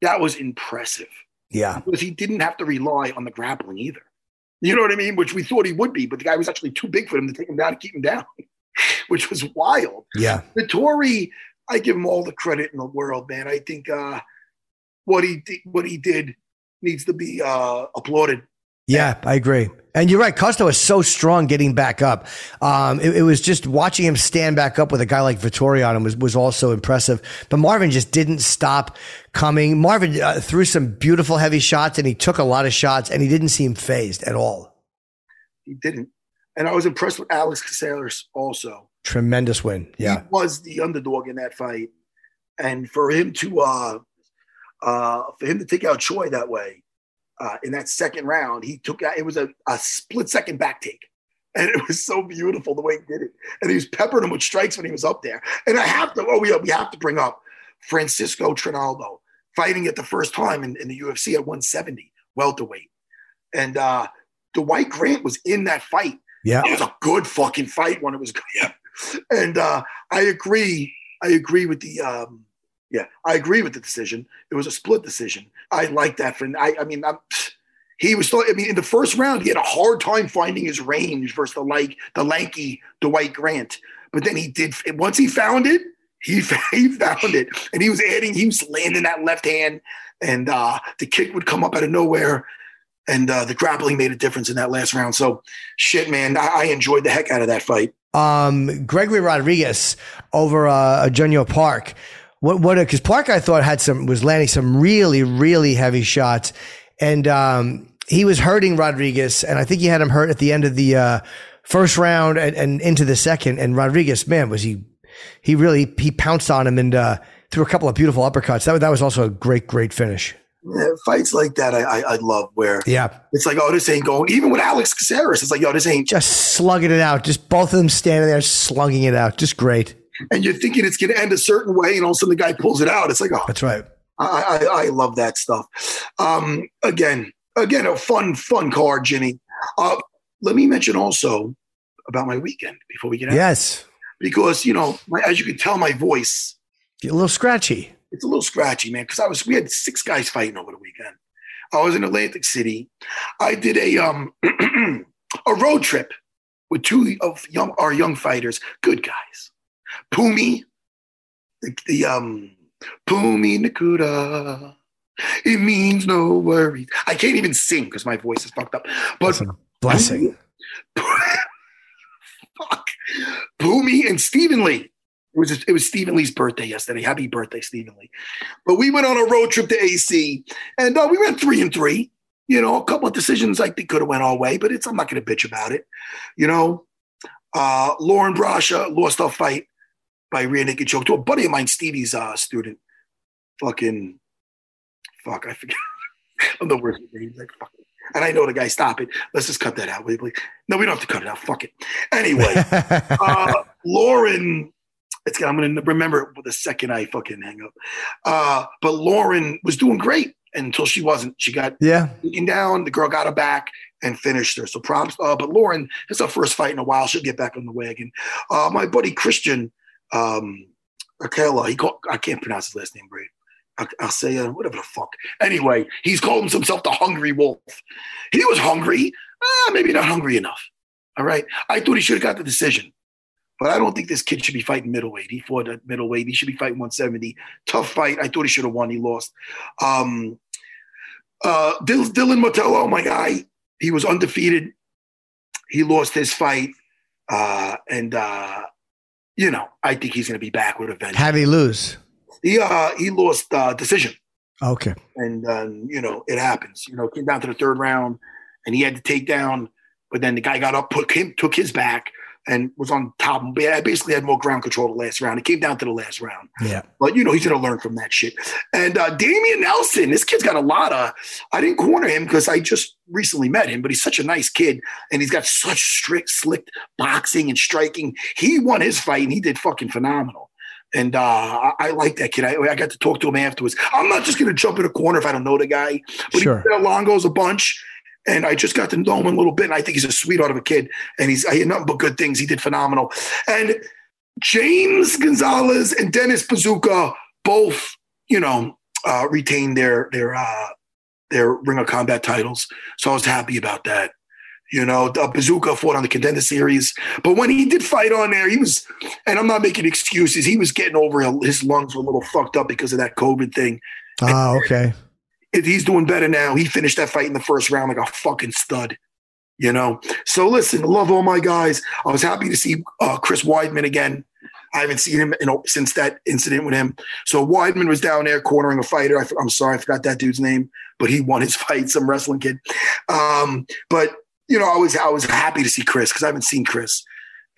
Speaker 5: that was impressive
Speaker 4: Yeah,
Speaker 5: because he didn't have to rely on the grappling either. You know what I mean? Which we thought he would be, but the guy was actually too big for him to take him down and keep him down, [laughs] which was wild.
Speaker 4: yeah,
Speaker 5: the Vettori, I give him all the credit in the world, man. I think uh, what he did, what he did needs to be uh, applauded.
Speaker 4: Yeah. I agree. And you're right. Costa was so strong getting back up. Um, it, it was just watching him stand back up with a guy like Vettori on him was, was also impressive. But Marvin just didn't stop coming. Marvin uh, threw some beautiful heavy shots and he took a lot of shots and he didn't seem phased at all.
Speaker 5: He didn't, and I was impressed with Alex Caceres also.
Speaker 4: Tremendous win. Yeah.
Speaker 5: he was the underdog in that fight, and for him to uh, uh, for him to take out Choi that way uh, in that second round, he took. It was a, a split second back take, [laughs] and it was so beautiful the way he did it. And he was peppering him with strikes when he was up there. And I have to, oh, we we have to bring up Francisco Trinaldo fighting it the first time in, in the UFC at 170 welterweight, and uh, Dwight Grant was in that fight.
Speaker 4: Yeah.
Speaker 5: It was a good fucking fight when it was [laughs] yeah. And uh, I agree. I agree with the um, yeah. I agree with the decision. It was a split decision. I like that. For I, I mean, I'm, he was still. I mean, in the first round, he had a hard time finding his range versus the like the lanky Dwight Grant. But then he did. Once he found it, he [laughs] he found it, and he was adding. He was landing that left hand, and uh, the kick would come up out of nowhere and uh, the grappling made a difference in that last round. So, shit, man, I, I enjoyed the heck out of that fight.
Speaker 4: um, Gregory Rodrigues over uh, Eugenio Park. What what? Because Park, I thought had some was landing some really really heavy shots, and um, he was hurting Rodrigues, and I think he had him hurt at the end of the uh, first round and, and, into the second. And Rodrigues, man, was he he really he pounced on him and uh, threw a couple of beautiful uppercuts. That that was also a great great finish.
Speaker 5: Yeah, fights like that, I, I, I love where
Speaker 4: yeah,
Speaker 5: it's like oh this ain't going. Even with Alex Caceres, it's like yo this ain't
Speaker 4: just slugging it out. Just both of them standing there slugging it out. Just great.
Speaker 5: And you're thinking it's going to end a certain way, and all of a sudden the guy pulls it out. It's like oh,
Speaker 4: that's right.
Speaker 5: I, I, I love that stuff. Um, again, again, a fun fun card, Jimmy. Uh, let me mention also about my weekend before we get out.
Speaker 4: Yes,
Speaker 5: because you know, my, as you can tell, my voice Get
Speaker 4: a little scratchy
Speaker 5: it's a little scratchy, man, because I was we had six guys fighting over the weekend. I was in Atlantic City. I did a um [clears throat] a road trip with two of young our young fighters, good guys. Pumi, the, the um Pumi Nakuda. It means no worries. I can't even sing because my voice is fucked up. But
Speaker 4: blessing. [laughs]
Speaker 5: Fuck. Pumi and Stephen Lee it was it was Stephen Lee's birthday yesterday. Happy birthday, Stephen Lee! But we went on a road trip to AC, and uh, we went three and three. You know, a couple of decisions I think could have went our way, but it's I'm not going to bitch about it. You know, uh, Lauren Brasha lost our fight by rear naked choke to a buddy of mine, Stevie's uh, student. Fucking fuck, I forget. [laughs] I'm the worst He's Like fuck. And I know the guy. Stop it. Let's just cut that out. No, we don't have to cut it out. Fuck it. Anyway, [laughs] uh, Lauren it's I'm gonna remember it the second I fucking hang up. Uh, but Lauren was doing great until she wasn't. She got
Speaker 4: yeah
Speaker 5: taken down. The girl got her back and finished her. So props. Uh, but Lauren, it's her first fight in a while. She'll get back on the wagon. Uh, my buddy Christian um, Akela, he called, I can't pronounce his last name right. I'll say whatever the fuck. Anyway, he's called himself the Hungry Wolf. He was hungry, uh, maybe not hungry enough. All right, I thought he should have got the decision. But I don't think this kid should be fighting middleweight. He fought at middleweight. He should be fighting 170. Tough fight. I thought he should have won. He lost. Um, uh, Dylan Motello, my guy, he was undefeated. He lost his fight. Uh, and, uh, you know, I think he's going to be back with a vengeance.
Speaker 4: How did he lose?
Speaker 5: He, uh, he lost uh, decision.
Speaker 4: Okay.
Speaker 5: And, uh, you know, it happens. You know, came down to the third round and he had to take down, but then the guy got up, put him, took his back and was on top. I basically had more ground control the last round. It came down to the last round.
Speaker 4: Yeah.
Speaker 5: But, you know, he's going to learn from that shit. And uh, Damian Nelson, this kid's got a lot of, I didn't corner him because I just recently met him, but he's such a nice kid and he's got such strict, slick boxing and striking. He won his fight and he did fucking phenomenal. And uh, I, I, like that kid. I, I, got to talk to him afterwards. I'm not just going to jump in a corner if I don't know the guy. But
Speaker 4: sure.
Speaker 5: he Longos a bunch and I just got to know him a little bit. And I think he's a sweetheart of a kid, and he's I hear nothing but good things. He did phenomenal. And James Gonzalez and Dennis Buzukja both, you know, uh, retained their their uh, their Ring of Combat titles. So I was happy about that. You know, uh, Buzukja fought on the contender series, but when he did fight on there, he was, and I'm not making excuses. He was getting over his lungs were a little fucked up because of that COVID thing.
Speaker 4: Oh, okay
Speaker 5: he's doing better now. He finished that fight in the first round like a fucking stud. You know, so listen, love all my guys. I was happy to see uh, Chris Weidman again. I haven't seen him in, since that incident with him. So Weidman was down there cornering a fighter. I, am sorry, I forgot that dude's name, but he won his [laughs] fight, some wrestling kid. Um, but you know, I was I was happy to see Chris because I haven't seen Chris,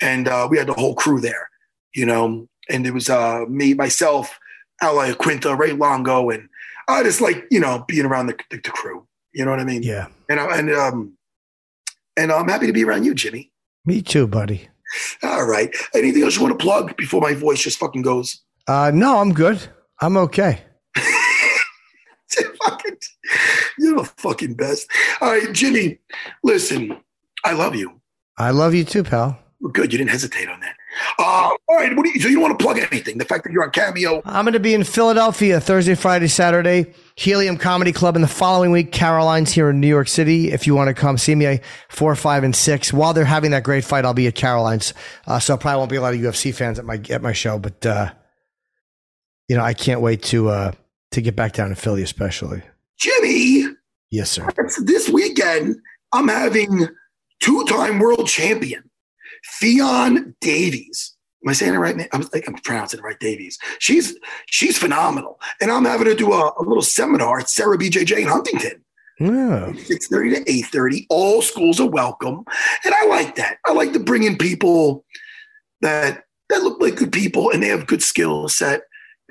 Speaker 5: and uh, we had the whole crew there. You know, and it was uh, me, myself, Al Iaquinta, Ray Longo, and I just like you know being around the, the, the crew. You know what I mean?
Speaker 4: Yeah.
Speaker 5: And I, and um and I'm happy to be around you, Jimmy.
Speaker 4: Me too, buddy.
Speaker 5: All right. Anything else you want to plug before my voice just fucking goes?
Speaker 4: Uh, no, I'm good. I'm okay. [laughs]
Speaker 5: You're the fucking best. All right, Jimmy. Listen, I love you.
Speaker 4: I love you too, pal.
Speaker 5: Good. You didn't hesitate on that. Uh, all right. What do you, so you don't want to plug anything? The fact that you're on Cameo.
Speaker 4: I'm going to be in Philadelphia Thursday, Friday, Saturday. Helium Comedy Club in the following week. Caroline's here in New York City. If you want to come see me, four, five, and six. While they're having that great fight, I'll be at Caroline's. Uh, so probably won't be a lot of UFC fans at my at my show, but uh, you know I can't wait to uh, to get back down to Philly, especially.
Speaker 5: Jimmy.
Speaker 4: Yes, sir.
Speaker 5: This weekend, I'm having two-time world champion Theon Davies. Am I saying it right? I like, I'm pronouncing it right, Davies. She's she's phenomenal. And I'm having to do a, a little seminar at Serra BJJ in Huntington.
Speaker 4: Yeah.
Speaker 5: 6.30 to 8.30. All schools are welcome. And I like that. I like to bring in people that that look like good people and they have good skill set.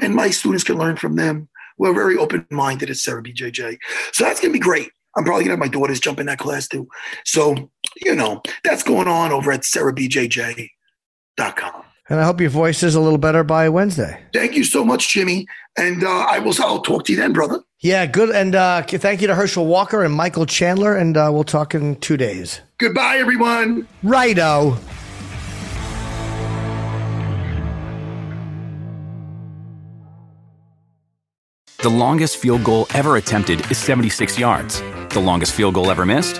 Speaker 5: And my students can learn from them. We're very open-minded at Serra BJJ. So that's gonna be great. I'm probably gonna have my daughters jump in that class too. So, you know, that's going on over at serrabjj.com.
Speaker 4: And I hope your voice is a little better by Wednesday.
Speaker 5: Thank you so much, Jimmy. And uh, I will I'll talk to you then, brother.
Speaker 4: Yeah, good. And uh, thank you to Herschel Walker and Michael Chandler. And uh, we'll talk in two days.
Speaker 5: Goodbye, everyone.
Speaker 4: Righto.
Speaker 7: The longest field goal ever attempted is 76 yards. The longest field goal ever missed?